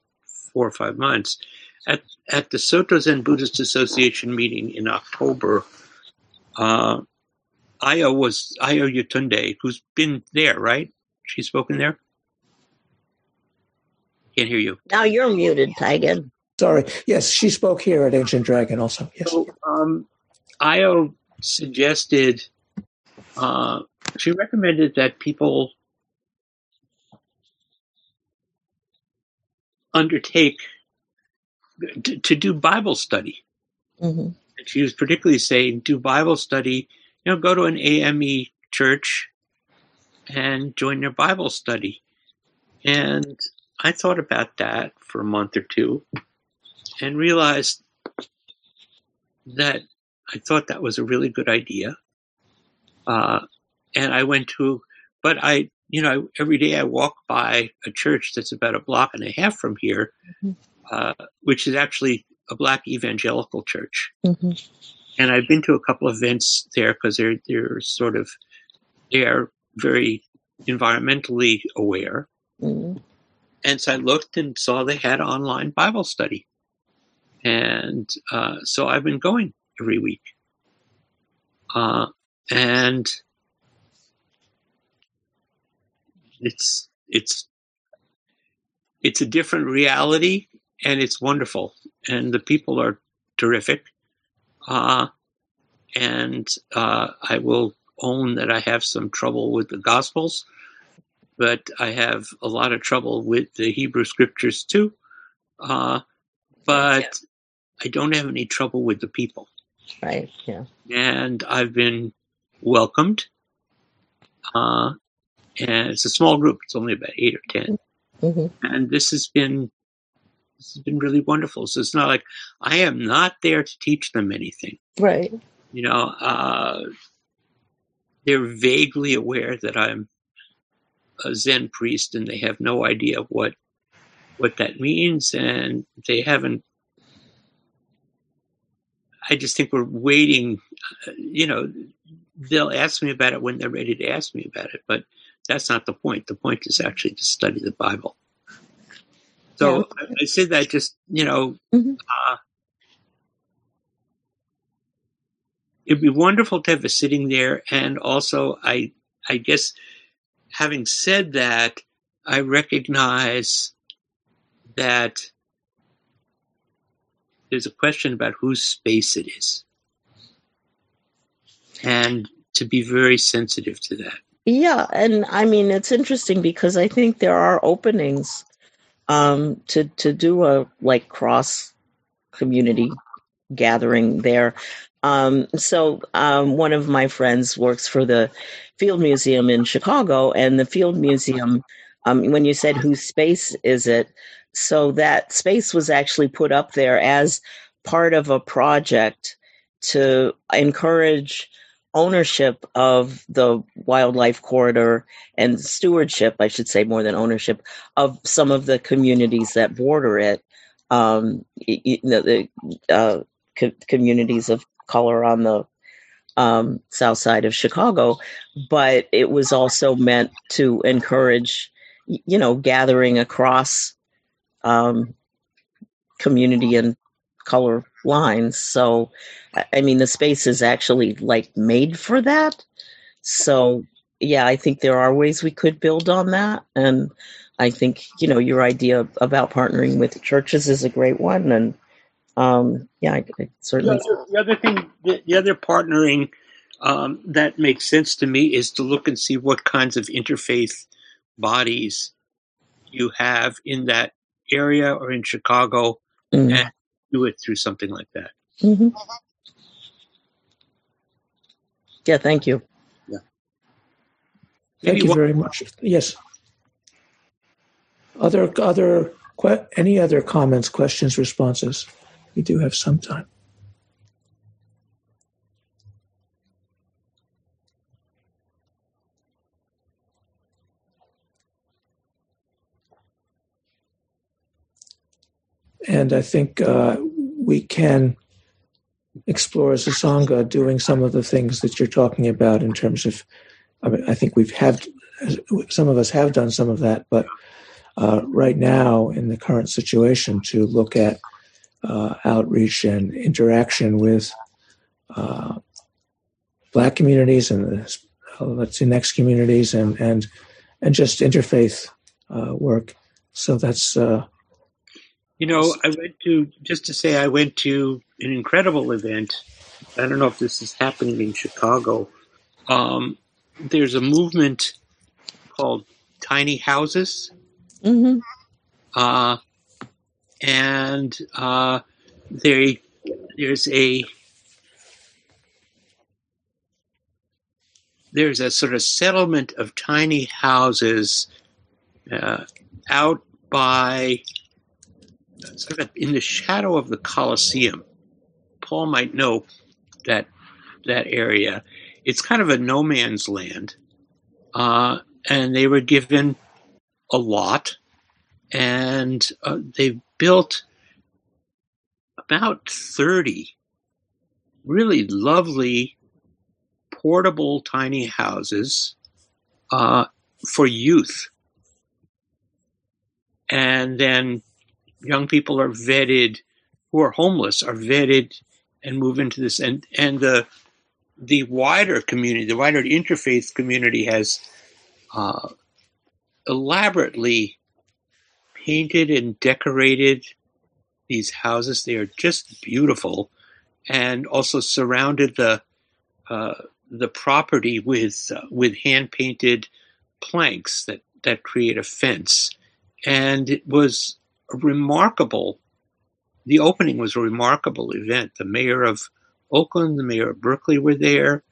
four or five months at at the Soto Zen Buddhist Association meeting in October, uh, Ayo was Ayo Yetunde, who's been there, right? She's spoken there. Can't hear you. now you're muted Taigen. Sorry. Yes, she spoke here at Ancient Dragon also. Yes. So, um, Ayo suggested, uh, she recommended that people undertake to, to do Bible study. hmm And she was particularly saying, do Bible study, you know, go to an AME church and join their Bible study. And I thought about that for a month or two and realized that I thought that was a really good idea. Uh, and I went to, but I, you know, every day I walk by a church that's about a block and a half from here, Mhm. uh, which is actually a black evangelical church. hmm And I've been to a couple of events there because they're they're sort of they're very environmentally aware. hmm And so I looked and saw they had online Bible study. And uh, so I've been going every week. Uh, and it's it's it's a different reality and it's wonderful and the people are terrific uh, and uh, i will own that i have some trouble with the gospels but i have a lot of trouble with the hebrew scriptures too uh, but i don't have any trouble with the people Right. Yeah. and I've been welcomed. Uh, and it's a small group; it's only about eight or ten. hmm And this has been this has been really wonderful. So it's not like I am not there to teach them anything. Right. You know, uh, they're vaguely aware that I'm a Zen priest, and they have no idea what what that means, and they haven't. I just think we're waiting. uh, You know, they'll ask me about it when they're ready to ask me about it, but that's not the point. The point is actually to study the Bible. So I, I say that just you know, Mhm. uh, it'd be wonderful to have a sitting there, and also I I guess having said that, I recognize that there's a question about whose space it is, and to be very sensitive to that. Yeah, and I mean it's interesting because I think there are openings um, to to do a like cross community gathering there. Um, so um, one of my friends works for the Field Museum in Chicago, and the Field Museum. Um, when you said whose space is it, so that space was actually put up there as part of a project to encourage ownership of the wildlife corridor and stewardship, I should say, more than ownership of some of the communities that border it. Um, you know, the uh, co- communities of color on the um, south side of Chicago, but it was also meant to encourage, you know, gathering across um, community and color lines. So, I mean, the space is actually like made for that. So, yeah, I think there are ways we could build on that. And I think, you know, your idea about partnering with churches is a great one. And um, yeah, I, I certainly. The other, the other thing, the, the other partnering um, that makes sense to me is to look and see what kinds of interfaith bodies you have in that area or in Chicago Mm. and do it through something like that. hmm Yeah, thank you. Thank Maybe you one- very much. Yes. Other other que- any other comments, questions, responses? We do have some time. And I think uh, we can explore as a sangha doing some of the things that you're talking about in terms of. I, mean, I think we've had some of us have done some of that, but uh, right now in the current situation, to look at uh, outreach and interaction with uh, Black communities and the uh, Latinx communities and and and just interfaith uh, work. So that's uh, You know, I went to just to say I went to an incredible event. I don't know if this is happening in Chicago. Um, there's a movement called Tiny Houses, hmm uh, and uh, they there's a there's a sort of settlement of tiny houses uh, out by sort of in the shadow of the Coliseum. Paul might know that that area. It's kind of a no man's land, uh, and they were given a lot, and uh, they built about thirty really lovely portable tiny houses uh, for youth, and then young people are vetted who are homeless are vetted and move into this and and the the wider community the wider interfaith community has uh, elaborately painted and decorated these houses. They are just beautiful and also surrounded the uh, the property with uh, with hand painted planks that that create a fence. And it was remarkable the opening was a remarkable event. The mayor of oakland the mayor of berkeley were there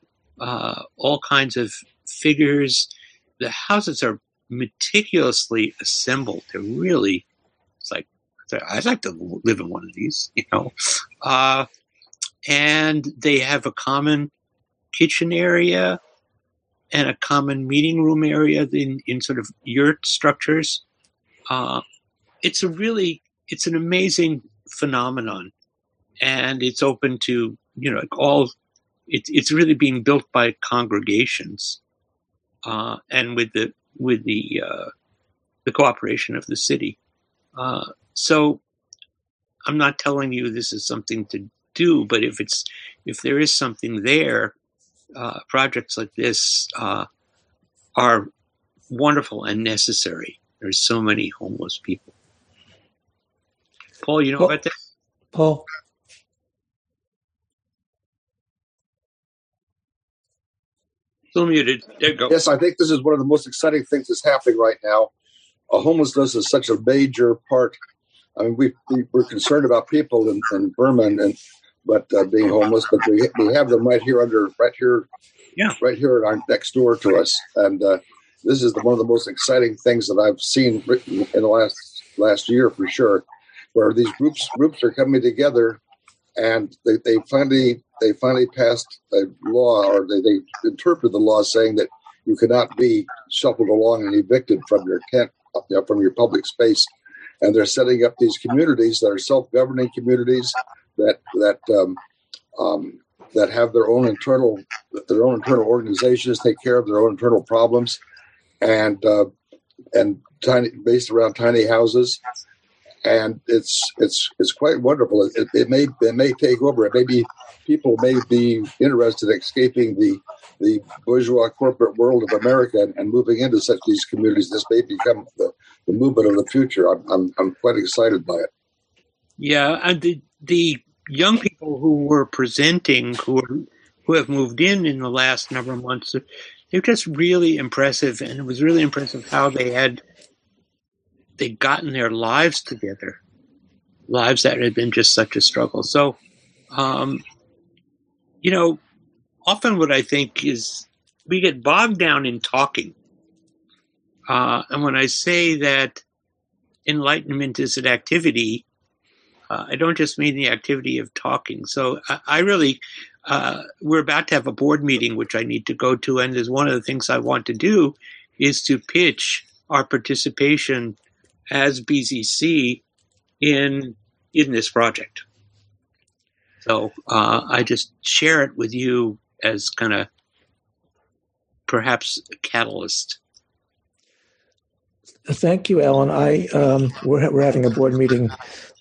uh, all kinds of figures. The houses are meticulously assembled they're really it's like i'd like to live in one of these you know? Uh, and they have a common kitchen area and a common meeting room area in, in sort of yurt structures. Uh, it's a really it's an amazing phenomenon. And it's open to you know like all it's it's really being built by congregations uh, and with the with the uh, the cooperation of the city uh, so i'm not telling you this is something to do but if it's if there is something there uh, projects like this uh, are wonderful and necessary there's so many homeless people Paul, you know Well- about this? Paul. Still muted. There you go. Yes, I think this is one of the most exciting things that's happening right now. Uh, homelessness is such a major part. I mean, we, we we're concerned about people in, in Burma and, but uh, being homeless. But we we have them right here under right here, yeah, right here next door to us, and uh, this is the, one of the most exciting things that I've seen written in the last last year for sure, where these groups groups are coming together, and they, they finally they finally passed a law or they, they interpret the law saying that you cannot be shuffled along and evicted from your tent you know, from your public space. And they're setting up these communities that are self-governing communities that that um, um, that have their own internal their own internal organizations take care of their own internal problems and uh, and tiny based around tiny houses and it's it's it's quite wonderful it, it may it may take over it people may be interested in escaping the the bourgeois corporate world of America and, and moving into such these communities. This may become the, the movement of the future. I'm, I'm, I'm quite excited by it. Yeah, and the the young people who were presenting, who are, who have moved in in the last number of months, they're just really impressive, and it was really impressive how they had they gotten their lives together, lives that had been just such a struggle. So, um, you know, often what I think is we get bogged down in talking. Uh, and when I say that enlightenment is an activity, uh, I don't just mean the activity of talking. So I, I really, uh, we're about to have a board meeting, which I need to go to. And as one of the things I want to do is to pitch our participation as BZC in in this project. So uh, I just share it with you as kind of perhaps a catalyst. Thank you, Alan. I um, we're we're having a board meeting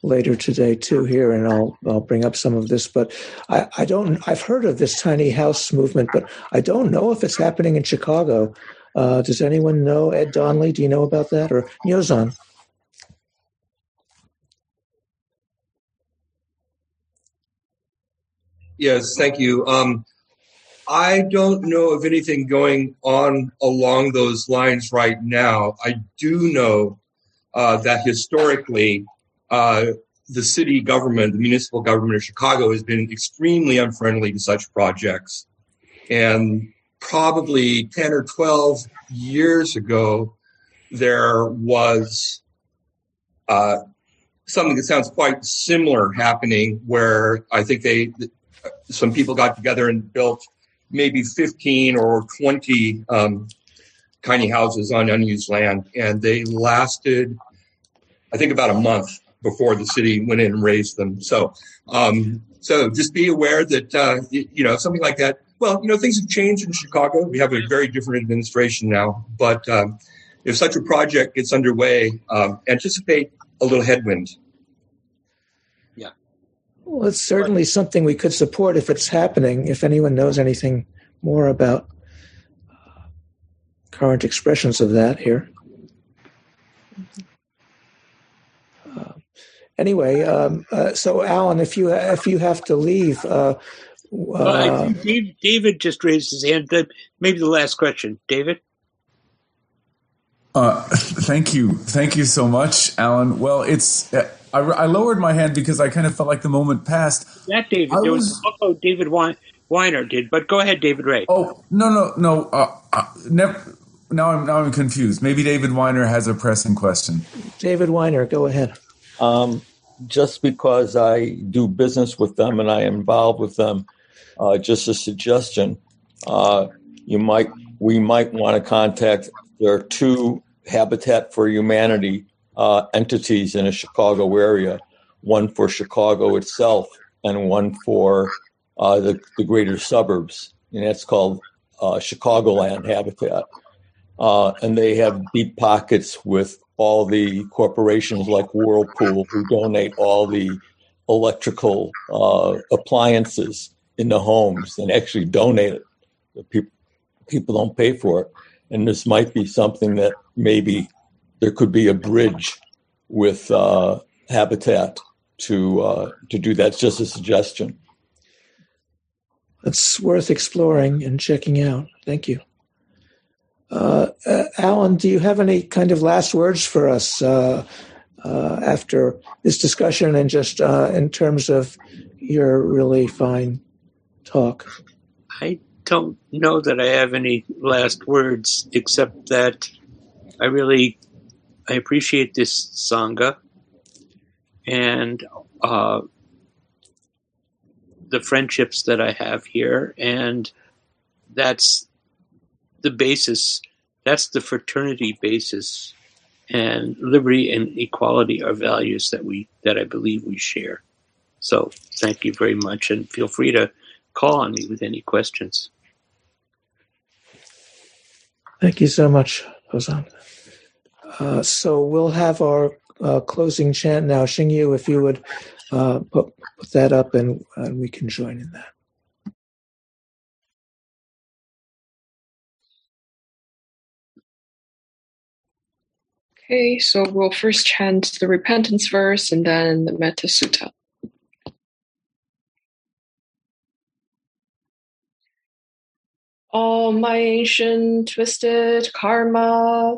later today too here, and I'll I'll bring up some of this. But I, I don't. I've heard of this tiny house movement, but I don't know if it's happening in Chicago. Uh, does anyone know Ed Donnelly? Do you know about that or Nyozan? Yes, thank you. Um, I don't know of anything going on along those lines right now. I do know uh, that historically, uh, the city government, the municipal government of Chicago, has been extremely unfriendly to such projects. And probably 10 or 12 years ago, there was uh, something that sounds quite similar happening where I think they, some people got together and built maybe 15 or 20 um, tiny houses on unused land. And they lasted, I think, about a month before the city went in and razed them. So, um, so just be aware that, uh, you know, something like that. Well, you know, things have changed in Chicago. We have a very different administration now. But um, if such a project gets underway, um, anticipate a little headwind. Well, it's certainly something we could support if it's happening. If anyone knows anything more about uh, current expressions of that here. Uh, anyway, um, uh, so Alan, if you if you have to leave, uh, well, David just raised his hand. Maybe the last question, David. Uh, thank you, thank you so much, Alan. Well, it's I, I, lowered my hand because I kind of felt like the moment passed. That David, I there was, was also David Weiner did, but go ahead, David Ray. Oh no, no, no. Uh, uh, never, now I'm now I'm confused. Maybe David Weiner has a pressing question. David Weiner, go ahead. Um, just because I do business with them and I am involved with them, uh, just a suggestion. Uh, you might we might want to contact. There are two Habitat for Humanity uh, entities in a Chicago area, one for Chicago itself and one for uh, the, the, greater suburbs. And that's called uh, Chicagoland Habitat. Uh, and they have deep pockets with all the corporations like Whirlpool who donate all the electrical uh, appliances in the homes and actually donate it. People, people don't pay for it. And this might be something that maybe there could be a bridge with uh, Habitat to uh, to do that. It's just a suggestion. It's worth exploring and checking out. Thank you. Uh, uh Alan, do you have any kind of last words for us uh, uh, after this discussion and just in terms of your really fine talk. I don't know that I have any last words except that I really I appreciate this sangha and uh, the friendships that I have here, and that's the basis. That's the fraternity basis, and liberty and equality are values that we that I believe we share. So thank you very much, and feel free to call on me with any questions. Thank you so much, Hozan. Uh, so we'll have our uh, closing chant now. Xingyu, if you would uh, put, put that up and we can join in that. Okay, so we'll first chant the repentance verse and then the Metta Sutta. All my ancient twisted karma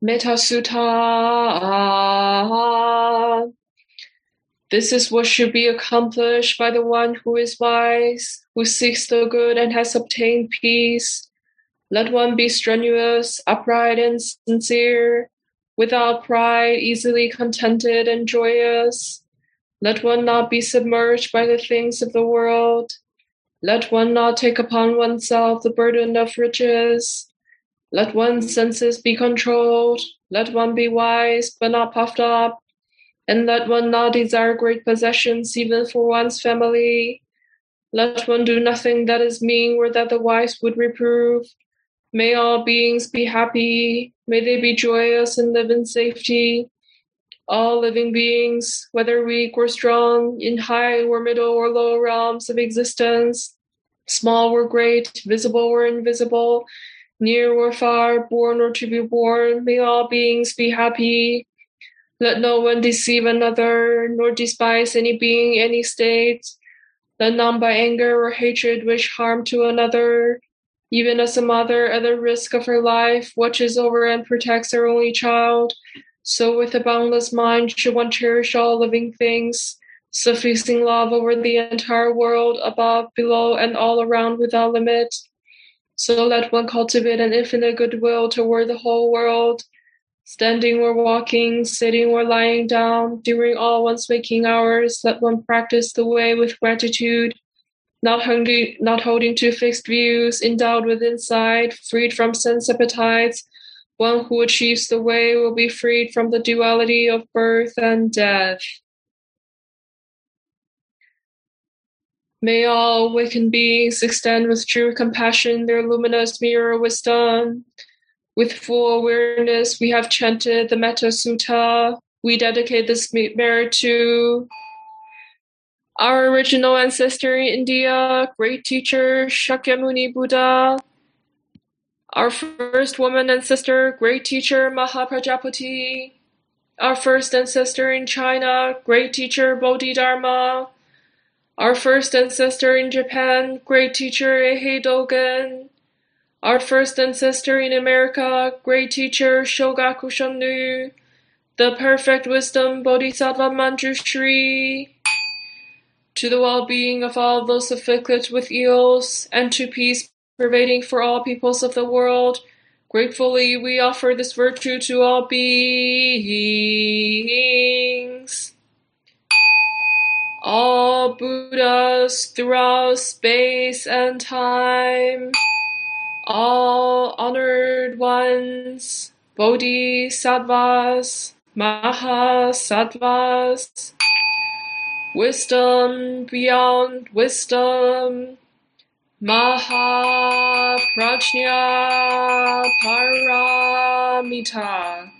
Metta Sutta. This is what should be accomplished by the one who is wise, who seeks the good and has obtained peace. Let one be strenuous, upright, and sincere, without pride, easily contented and joyous. Let one not be submerged by the things of the world. Let one not take upon oneself the burden of riches. Let one's senses be controlled. Let one be wise, but not puffed up. And let one not desire great possessions, even for one's family. Let one do nothing that is mean or that the wise would reprove. May all beings be happy. May they be joyous and live in safety. All living beings, whether weak or strong, in high or middle or low realms of existence, small or great, visible or invisible, near or far, born or to be born, may all beings be happy. Let no one deceive another, nor despise any being, any state. Let none by anger or hatred wish harm to another. Even as a mother, at the risk of her life, watches over and protects her only child, so with a boundless mind should one cherish all living things, suffusing love over the entire world, above, below, and all around without limit. So let one cultivate an infinite goodwill toward the whole world, standing or walking, sitting or lying down, during all one's waking hours, let one practice the way with gratitude, not hungry, not holding to fixed views, endowed with insight, freed from sense appetites. One who achieves the way will be freed from the duality of birth and death. May all awakened beings extend with true compassion their luminous mirror wisdom. With full awareness, we have chanted the Metta Sutta. We dedicate this merit to our original ancestor in India, great teacher Shakyamuni Buddha. Our first woman ancestor, great teacher Mahaprajapati. Our first ancestor in China, great teacher Bodhidharma. Our first ancestor in Japan, great teacher Eihei Dogen. Our first ancestor in America, great teacher Shogaku Shunryu. The perfect wisdom Bodhisattva Manjushri. To the well-being of all those afflicted with ills, and to peace pervading for all peoples of the world, gratefully we offer this virtue to all beings all Buddhas throughout space and time. all honored ones, bodhisattvas, mahasattvas, wisdom beyond wisdom, mahaprajna paramita.